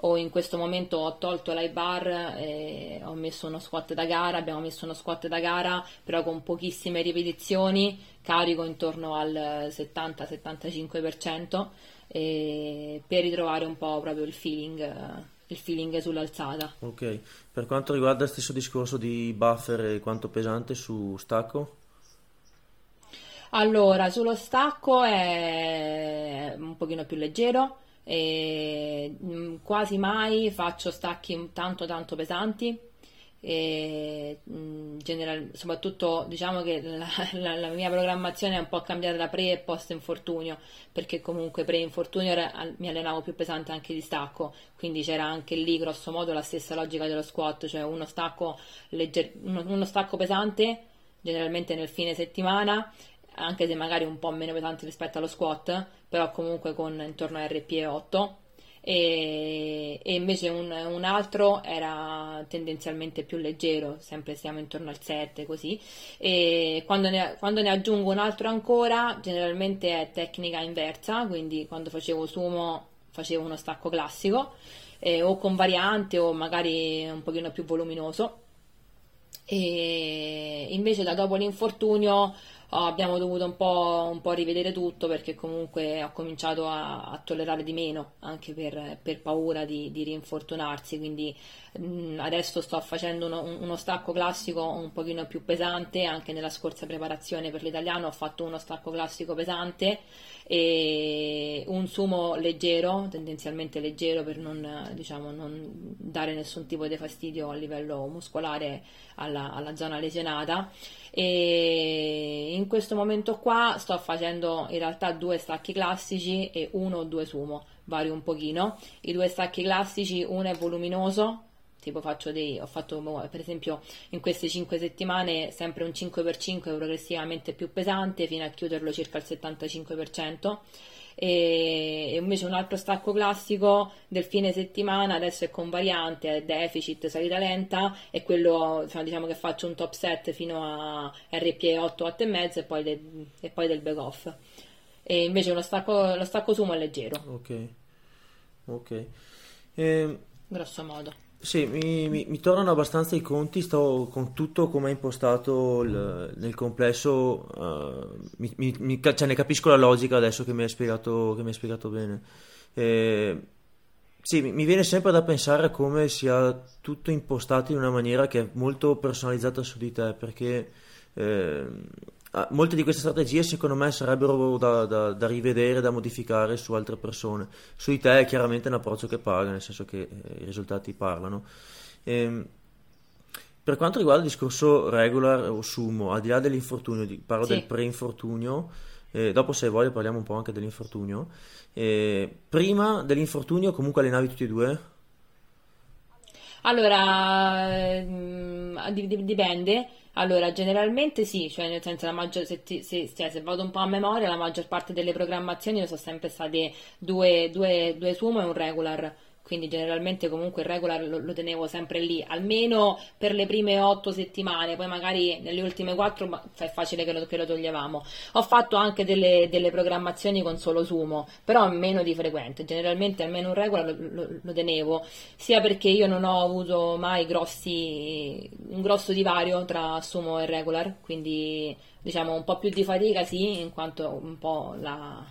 o in questo momento ho tolto l'high bar e ho messo uno squat da gara, abbiamo messo uno squat da gara però con pochissime ripetizioni, carico intorno al 70-75% per ritrovare un po' proprio il feeling, il feeling sull'alzata. Ok, per quanto riguarda il stesso discorso di buffer e quanto pesante su stacco? Allora, sullo stacco è un pochino più leggero e mm, quasi mai faccio stacchi tanto tanto pesanti. E mm, general, soprattutto diciamo che la, la, la, mia programmazione è un po' cambiata da pre e post infortunio perché comunque pre infortunio mi allenavo più pesante anche di stacco. Quindi c'era anche lì grosso modo la stessa logica dello squat cioè uno stacco, legger, uno, uno stacco pesante generalmente nel fine settimana anche se magari un po' meno pesante rispetto allo squat, però comunque con intorno a RPE 8 e, e invece un, un, altro era tendenzialmente più leggero, sempre siamo intorno al 7 così. E quando ne, quando ne aggiungo un altro ancora generalmente è tecnica inversa, quindi quando facevo sumo facevo uno stacco classico eh, o con variante o magari un pochino più voluminoso. E invece da dopo l'infortunio abbiamo dovuto un po', un po', rivedere tutto perché comunque ho cominciato a, a tollerare di meno anche per, per paura di, di, rinfortunarsi quindi adesso sto facendo uno, uno, stacco classico un pochino più pesante anche nella scorsa preparazione per l'italiano ho fatto uno stacco classico pesante e un sumo leggero tendenzialmente leggero per non, diciamo, non dare nessun tipo di fastidio a livello muscolare alla, alla zona lesionata e in questo momento qua sto facendo in realtà due stacchi classici e uno o due sumo, vario un pochino. I due stacchi classici, uno è voluminoso, tipo faccio dei, ho fatto boh, per esempio in queste 5 settimane sempre un 5x5 progressivamente più pesante fino a chiuderlo circa al 75% e invece un altro stacco classico del fine settimana adesso è con variante, è deficit, salita lenta e quello diciamo che faccio un top set fino a RPE 8, 8 e mezzo e poi, de, e poi del back off. E invece lo stacco, lo stacco sumo è leggero. Ok. Ok. Eh, grosso modo sì, mi, mi, mi, tornano abbastanza i conti, sto con tutto come è impostato il, nel complesso, uh, mi, cioè ne capisco la logica adesso che mi hai spiegato, mi hai spiegato bene. Eh, sì, mi viene sempre da pensare a come sia tutto impostato in una maniera che è molto personalizzata su di te, perché eh, molte di queste strategie secondo me sarebbero da, da, da, rivedere, da modificare su altre persone. Su di te è chiaramente un approccio che paga, nel senso che eh, i risultati parlano. E, ehm, per quanto riguarda il discorso regular o sumo, al di là dell'infortunio, parlo sì. del pre-infortunio, eh, dopo se vuoi parliamo un po' anche dell'infortunio. Eh, prima dell'infortunio comunque allenavi tutti e due? Allora, mm, dipende. Allora, generalmente sì, cioè nel senso la maggior, se, ti, se, cioè, se, vado un po' a memoria, la maggior parte delle programmazioni sono sempre state due, due, due sumo e un regular quindi generalmente comunque il regular lo, lo, tenevo sempre lì, almeno per le prime otto settimane, poi magari nelle ultime quattro è facile che lo, che lo toglievamo. Ho fatto anche delle, delle, programmazioni con solo sumo, però meno di frequente, generalmente almeno un regular lo, lo, tenevo, sia perché io non ho avuto mai grossi, un grosso divario tra sumo e regular, quindi diciamo un po' più di fatica sì, in quanto un po' la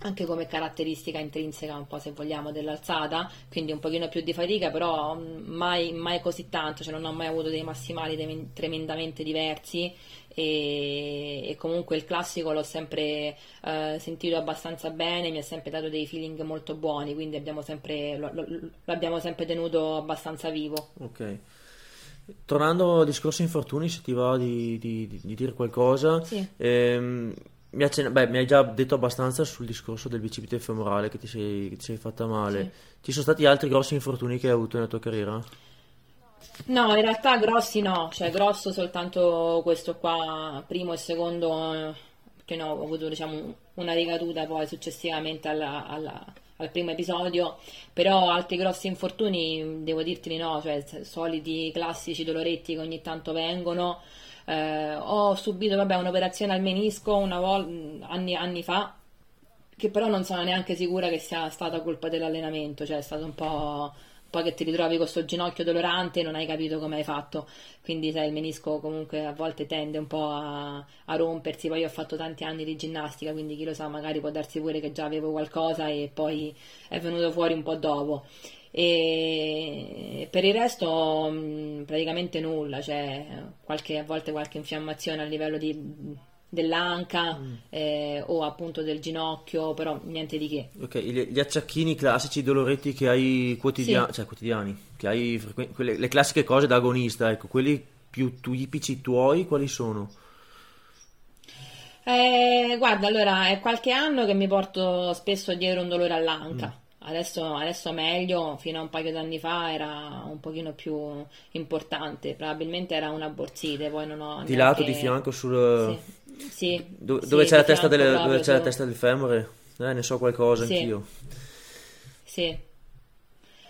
anche come caratteristica intrinseca un po' se vogliamo dell'alzata, quindi un pochino più di fatica, però mm, mai, mai così tanto, cioè non ho mai avuto dei massimali tremendamente diversi e, e comunque il classico l'ho sempre eh, sentito abbastanza bene, mi ha sempre dato dei feeling molto buoni, quindi abbiamo sempre, lo, lo, l'abbiamo sempre tenuto abbastanza vivo. Ok. Tornando al discorso infortuni, se ti va di, di, di dire qualcosa, sì. ehm, mi, accen- beh, mi, hai già detto abbastanza sul discorso del bicipite femorale che ti sei, che ti sei fatta male. Sì. Ci sono stati altri grossi infortuni che hai avuto nella tua carriera? No, in realtà grossi no, cioè grosso soltanto questo qua, primo e secondo, che no, ho avuto diciamo una ricaduta poi successivamente alla, alla, al primo episodio, però altri grossi infortuni devo dirti di no, cioè soliti classici doloretti che ogni tanto vengono, eh, ho subito vabbè, un'operazione al menisco una vol- anni, anni fa, che però non sono neanche sicura che sia stata colpa dell'allenamento, cioè è stato un po' poi che ti ritrovi con questo ginocchio dolorante e non hai capito come hai fatto. Quindi sai, il menisco comunque a volte tende un po' a, a, rompersi. Poi io ho fatto tanti anni di ginnastica, quindi chi lo sa, magari può darsi pure che già avevo qualcosa e poi è venuto fuori un po' dopo e per il resto mh, praticamente nulla, cioè qualche, a volte qualche infiammazione a livello di, dell'anca mm. eh, o appunto del ginocchio, però niente di che. Ok, gli, gli acciacchini classici doloretti che hai quotidia- sì. cioè, quotidiani, che hai frequ- quelle, le classiche cose da agonista, ecco, quelli più tipici tuoi quali sono? Eh, guarda, allora è qualche anno che mi porto spesso dietro un dolore all'anca. Mm Adesso, adesso meglio, fino a un paio d'anni fa era un pochino più importante, probabilmente era una borsite, poi non ho... Di neanche... lato, di fianco, sul... Sì, sì Do- dove, sì, c'è, la testa, delle, dove c'è la testa del femore? Eh, ne so qualcosa sì. anch'io. Sì.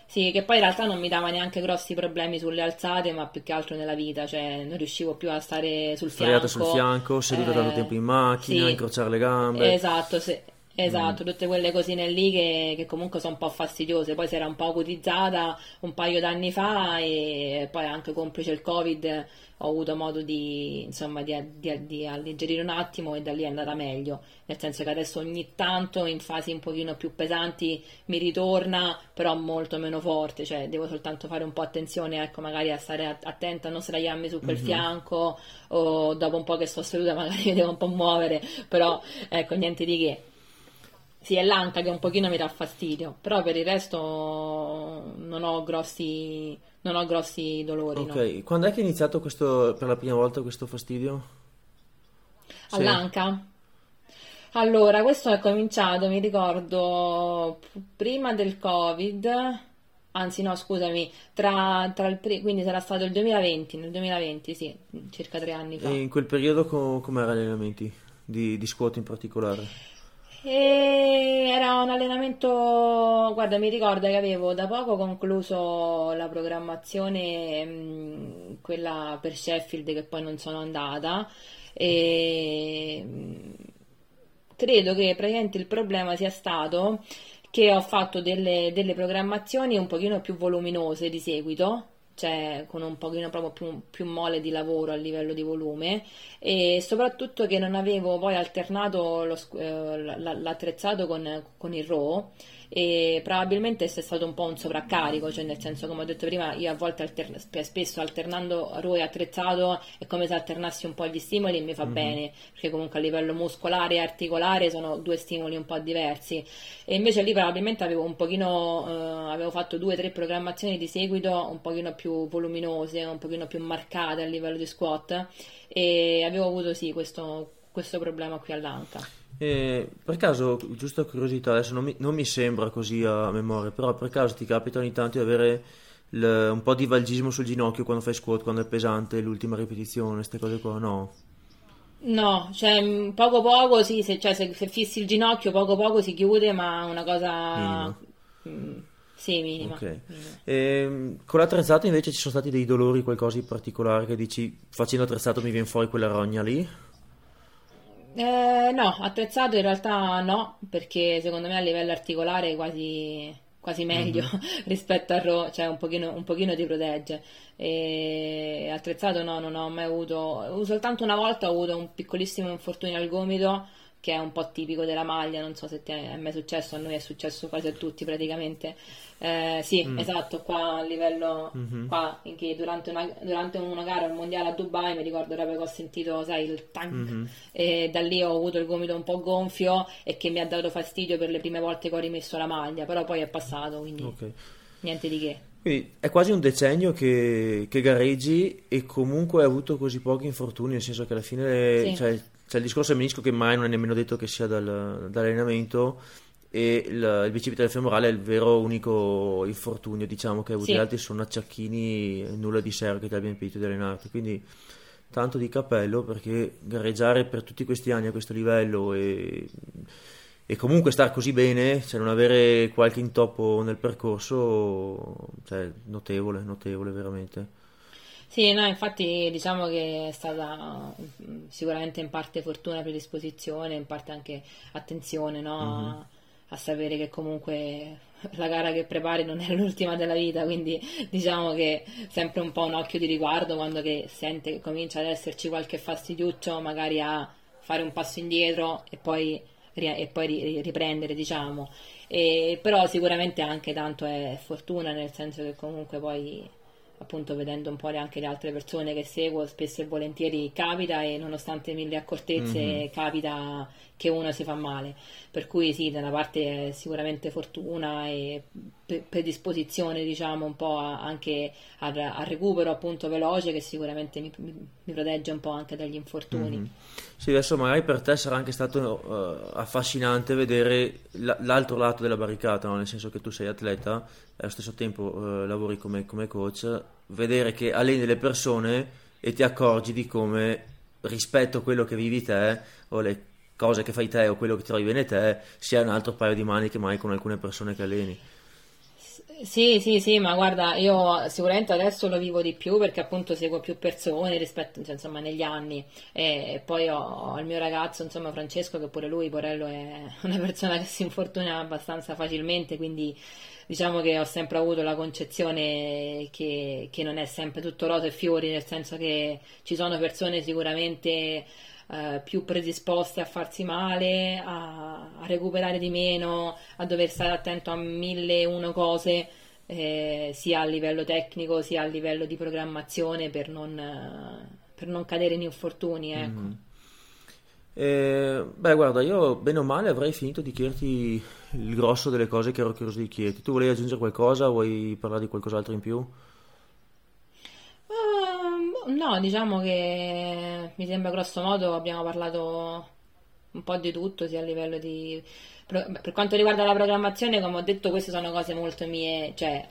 Sì, che poi in realtà non mi dava neanche grossi problemi sulle alzate, ma più che altro nella vita, cioè non riuscivo più a stare sul Sdraiata fianco. sul fianco, seduta eh, tanto tempo in macchina, sì. incrociare le gambe. Esatto, sì. Esatto, tutte quelle cosine lì che, che, comunque sono un po' fastidiose. Poi si era un po' acutizzata un paio d'anni fa e poi anche complice il Covid ho avuto modo di, insomma, di, di, di, alleggerire un attimo e da lì è andata meglio. Nel senso che adesso ogni tanto in fasi un pochino più pesanti mi ritorna, però molto meno forte. Cioè devo soltanto fare un po' attenzione, ecco, magari a stare attenta a non sdraiarmi su quel mm-hmm. fianco o dopo un po' che sto seduta magari mi devo un po' muovere, però ecco, niente di che. Sì, è l'anca che un pochino mi dà fastidio, però per il resto non ho grossi, non ho grossi dolori. Ok, no. quando è che è iniziato questo, per la prima volta questo fastidio? All'anca? Sì. Allora, questo è cominciato, mi ricordo, prima del Covid, anzi no, scusami, tra, tra il, quindi sarà stato il 2020, nel 2020, sì, circa tre anni fa. E in quel periodo com- com'erano gli allenamenti di, di squat in particolare? E era un allenamento, guarda, mi ricordo che avevo da poco concluso la programmazione, mm, quella per Sheffield, che poi non sono andata. E mm, credo che praticamente il problema sia stato che ho fatto delle, delle programmazioni un pochino più voluminose di seguito cioè con un pochino proprio più, più, mole di lavoro a livello di volume. E soprattutto che non avevo poi alternato lo, eh, l'attrezzato con, con, il RAW e probabilmente è stato un po' un sovraccarico, cioè nel senso come ho detto prima io a volte alter- spesso alternando ROE e attrezzato è come se alternassi un po' gli stimoli e mi fa mm-hmm. bene, perché comunque a livello muscolare e articolare sono due stimoli un po' diversi e invece lì probabilmente avevo un pochino, eh, avevo fatto due o tre programmazioni di seguito un pochino più voluminose, un pochino più marcate a livello di squat e avevo avuto sì questo, questo problema qui all'anca. Eh, per caso, giusto curiosità, adesso non mi, non mi, sembra così a memoria, però per caso ti capita ogni tanto di avere il, un po' di valgismo sul ginocchio quando fai squat, quando è pesante, l'ultima ripetizione, queste cose qua, no? No, cioè mm, poco poco sì, se, cioè, se, se fissi il ginocchio poco poco si chiude, ma una cosa... Minima. Mm, sì, minima. Okay. minima. E, ehm, con l'attrezzato invece ci sono stati dei dolori, qualcosa di particolare che dici facendo attrezzato mi viene fuori quella rogna lì? Eh, no, attrezzato in realtà no, perché secondo me a livello articolare quasi, quasi meglio mm-hmm. rispetto al RAW, cioè un pochino, un pochino ti protegge. E attrezzato no, non ho mai avuto, soltanto una volta ho avuto un piccolissimo infortunio al gomito che è un po' tipico della maglia, non so se ti è mai successo, a noi è successo quasi a tutti praticamente. Eh, sì, mm. esatto, qua a livello, mm-hmm. qua in che durante una, durante una gara al mondiale a Dubai mi ricordo proprio che ho sentito, sai, il tank mm-hmm. e da lì ho avuto il gomito un po' gonfio e che mi ha dato fastidio per le prime volte che ho rimesso la maglia, però poi è passato, quindi okay. niente di che. Quindi è quasi un decennio che, che, gareggi e comunque hai avuto così pochi infortuni, nel senso che alla fine sì. cioè, c'è il discorso del menisco che mai non è nemmeno detto che sia dal, dall'allenamento e il, il bicipite femorale è il vero unico infortunio diciamo che hai avuto, sì. gli altri sono acciacchini nulla di serio che ti abbia impedito di allenarti quindi tanto di cappello perché gareggiare per tutti questi anni a questo livello e, e comunque star così bene cioè non avere qualche intoppo nel percorso cioè notevole notevole veramente sì, no, infatti diciamo che è stata mm, sicuramente in parte fortuna, predisposizione, in parte anche attenzione, no? mm-hmm. a, a, sapere che comunque la gara che prepari non è l'ultima della vita, quindi diciamo che sempre un po' un occhio di riguardo quando che sente che comincia ad esserci qualche fastidiuccio, magari a fare un passo indietro e poi, e poi riprendere, diciamo. E, però sicuramente anche tanto è fortuna, nel senso che comunque poi appunto vedendo un po' anche le altre persone che seguo, spesso e volentieri capita e nonostante mille accortezze mm-hmm. capita che uno si fa male. Per cui sì, da una parte è sicuramente fortuna e predisposizione, diciamo, un po' anche al, al, recupero appunto veloce che sicuramente mi, mi, protegge un po' anche dagli infortuni. Mm-hmm. Sì, adesso magari per te sarà anche stato uh, affascinante vedere l- l'altro lato della barricata, no? nel senso che tu sei atleta e allo stesso tempo uh, lavori come, come coach, vedere che alleni delle persone e ti accorgi di come rispetto a quello che vivi te o le cose che fai te o quello che trovi bene te sia un altro paio di maniche mai con alcune persone che alleni. Sì, sì, sì, ma guarda, io sicuramente adesso lo vivo di più perché appunto seguo più persone rispetto, cioè, insomma, negli anni. E poi ho, ho, il mio ragazzo, insomma, Francesco, che pure lui, Porello, è una persona che si infortuna abbastanza facilmente, quindi diciamo che ho sempre avuto la concezione che, che non è sempre tutto rose e fiori, nel senso che ci sono persone sicuramente eh, più predisposte a farsi male, a, a, recuperare di meno, a dover stare attento a mille e uno cose, eh, sia a livello tecnico sia a livello di programmazione per non, per non cadere in infortuni. Ecco. Mm-hmm. Eh, beh, guarda, io bene o male avrei finito di chiederti il grosso delle cose che ero curioso di chiederti. Tu volevi aggiungere qualcosa? Vuoi parlare di qualcos'altro in più? No, diciamo che mi sembra grosso modo abbiamo parlato un po' di tutto, sia a livello di... Per quanto riguarda la programmazione, come ho detto, queste sono cose molto mie, cioè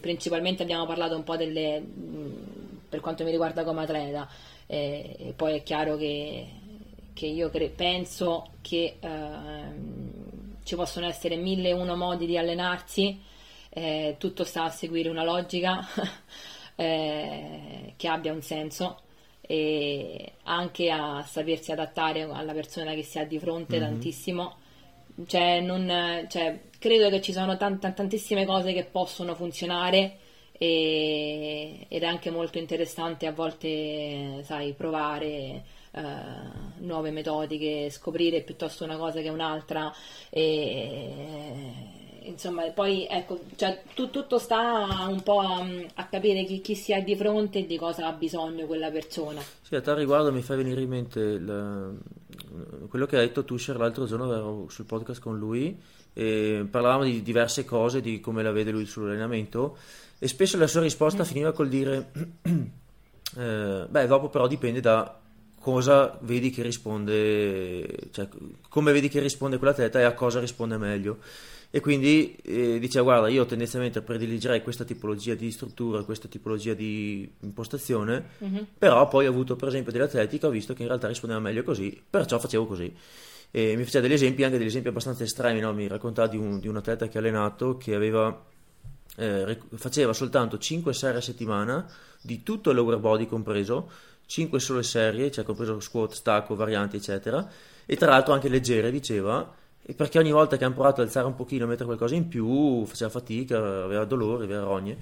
principalmente abbiamo parlato un po' delle... per quanto mi riguarda come atleta, e, e poi è chiaro che, che io cre- penso che eh, ci possono essere mille e uno modi di allenarsi, eh, tutto sta a seguire una logica. eh, che abbia un senso e anche a sapersi adattare alla persona che si ha di fronte mm-hmm. tantissimo. Cioè, non, cioè, credo che ci sono tant- tantissime cose che possono funzionare e, ed è anche molto interessante a volte, sai, provare uh, nuove metodiche, scoprire piuttosto una cosa che un'altra e, insomma, poi ecco, cioè, tu, tutto sta un po' a, a capire chi, chi, si ha di fronte e di cosa ha bisogno quella persona. Sì, a tal riguardo mi fa venire in mente il, quello che ha detto Tusher l'altro giorno, ero sul podcast con lui, e parlavamo di diverse cose, di come la vede lui sull'allenamento, e spesso la sua risposta mm. finiva col dire, eh, beh, dopo però dipende da cosa vedi che risponde, cioè come vedi che risponde quell'atleta e a cosa risponde meglio. E quindi eh, dice: Guarda, io tendenzialmente prediligerei questa tipologia di struttura, questa tipologia di impostazione, mm-hmm. però poi ho avuto per esempio degli atleti che ho visto che in realtà rispondeva meglio così, perciò facevo così. E mi faceva degli esempi, anche degli esempi abbastanza estremi. No? Mi raccontava di un, di un, atleta che ha allenato che aveva, eh, faceva soltanto 5 serie a settimana di tutto il lower body compreso 5 sole serie, cioè compreso squat, stacco, varianti, eccetera, e tra l'altro anche leggere, diceva, perché ogni volta che hanno provato ad alzare un pochino, mettere qualcosa in più, faceva fatica, aveva dolori, aveva rogne.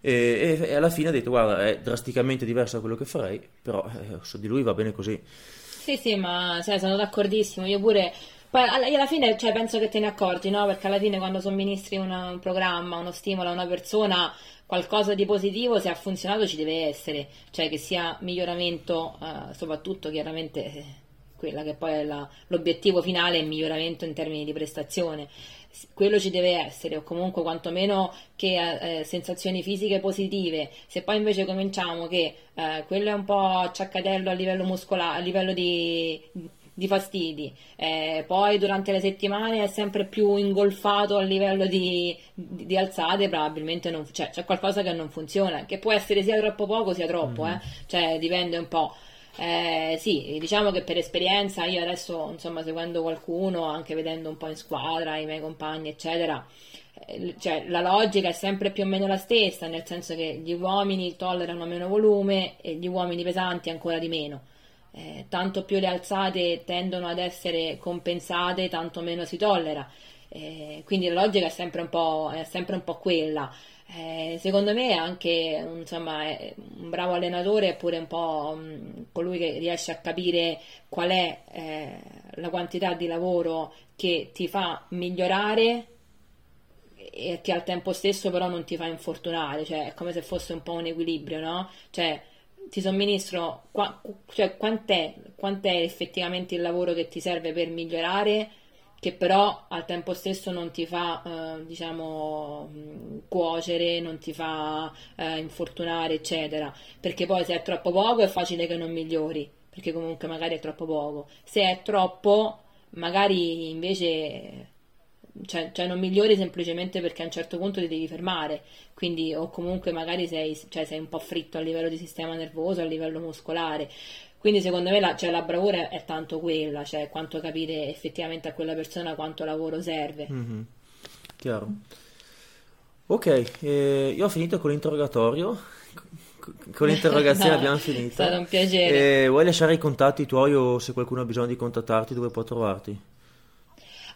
E, e, e, alla fine ha detto guarda è drasticamente diverso da quello che farei però eh, su di lui va bene così sì sì ma cioè, sono d'accordissimo io pure poi alla fine cioè, penso che te ne accorgi no? perché alla fine quando somministri una, un programma uno stimolo a una persona qualcosa di positivo se ha funzionato ci deve essere, cioè che sia miglioramento, eh, soprattutto chiaramente eh, quella che poi è la, l'obiettivo finale è miglioramento in termini di prestazione. Quello ci deve essere, o comunque quantomeno che eh, eh sensazioni fisiche positive. Se poi invece cominciamo che eh, quello è un po' acciaccatello a livello muscolare, a livello di di fastidi, eh, poi durante le settimane è sempre più ingolfato a livello di, di, di alzate, probabilmente non, cioè, c'è qualcosa che non funziona, che può essere sia troppo poco sia troppo, eh? cioè dipende un po'. Eh, sì, diciamo che per esperienza io adesso, insomma, seguendo qualcuno, anche vedendo un po' in squadra i miei compagni, eccetera, eh, cioè, la logica è sempre più o meno la stessa, nel senso che gli uomini tollerano meno volume e gli uomini pesanti ancora di meno eh, tanto più le alzate tendono ad essere compensate, tanto meno si tollera. Eh, quindi la logica è sempre un po', è sempre un po quella. Eh, secondo me anche insomma, un bravo allenatore è pure un po' mh, colui che riesce a capire qual è eh, la quantità di lavoro che ti fa migliorare e che al tempo stesso però non ti fa infortunare, cioè è come se fosse un po' un equilibrio, no? Cioè ti somministro qua, cioè, quant'è, quant'è effettivamente il lavoro che ti serve per migliorare che però al tempo stesso non ti fa, eh, diciamo, cuocere, non ti fa eh, infortunare, eccetera. Perché poi se è troppo poco è facile che non migliori, perché comunque magari è troppo poco. Se è troppo, magari invece cioè, cioè, non migliori semplicemente perché a un certo punto ti devi fermare, quindi o comunque magari sei, cioè, sei un po' fritto a livello di sistema nervoso, a livello muscolare. Quindi secondo me la, cioè, la bravura è tanto quella, cioè quanto capire effettivamente a quella persona quanto lavoro serve. Mm-hmm. Chiaro. Ok, eh, io ho finito con l'interrogatorio. Con l'interrogazione no, abbiamo finito. È stato un piacere. Eh, vuoi lasciare i contatti tuoi o se qualcuno ha bisogno di contattarti dove può trovarti?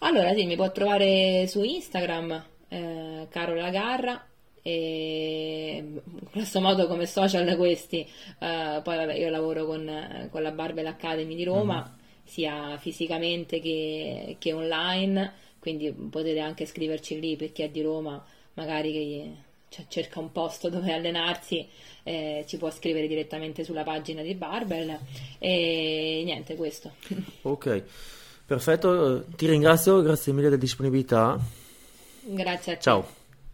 Allora, sì, mi può trovare su Instagram, eh, Carola Garra, e in questo modo come social questi. Eh, poi vabbè, io lavoro con, con la Barbell Academy di Roma, mm-hmm. sia fisicamente che, che, online, quindi potete anche scriverci lì per chi è di Roma, magari che cioè, cerca un posto dove allenarsi, eh, ci può scrivere direttamente sulla pagina di Barbell e niente, questo. Ok. Perfetto, ti ringrazio, grazie mille della disponibilità. Grazie a te. Ciao.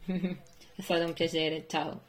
È stato un piacere, ciao.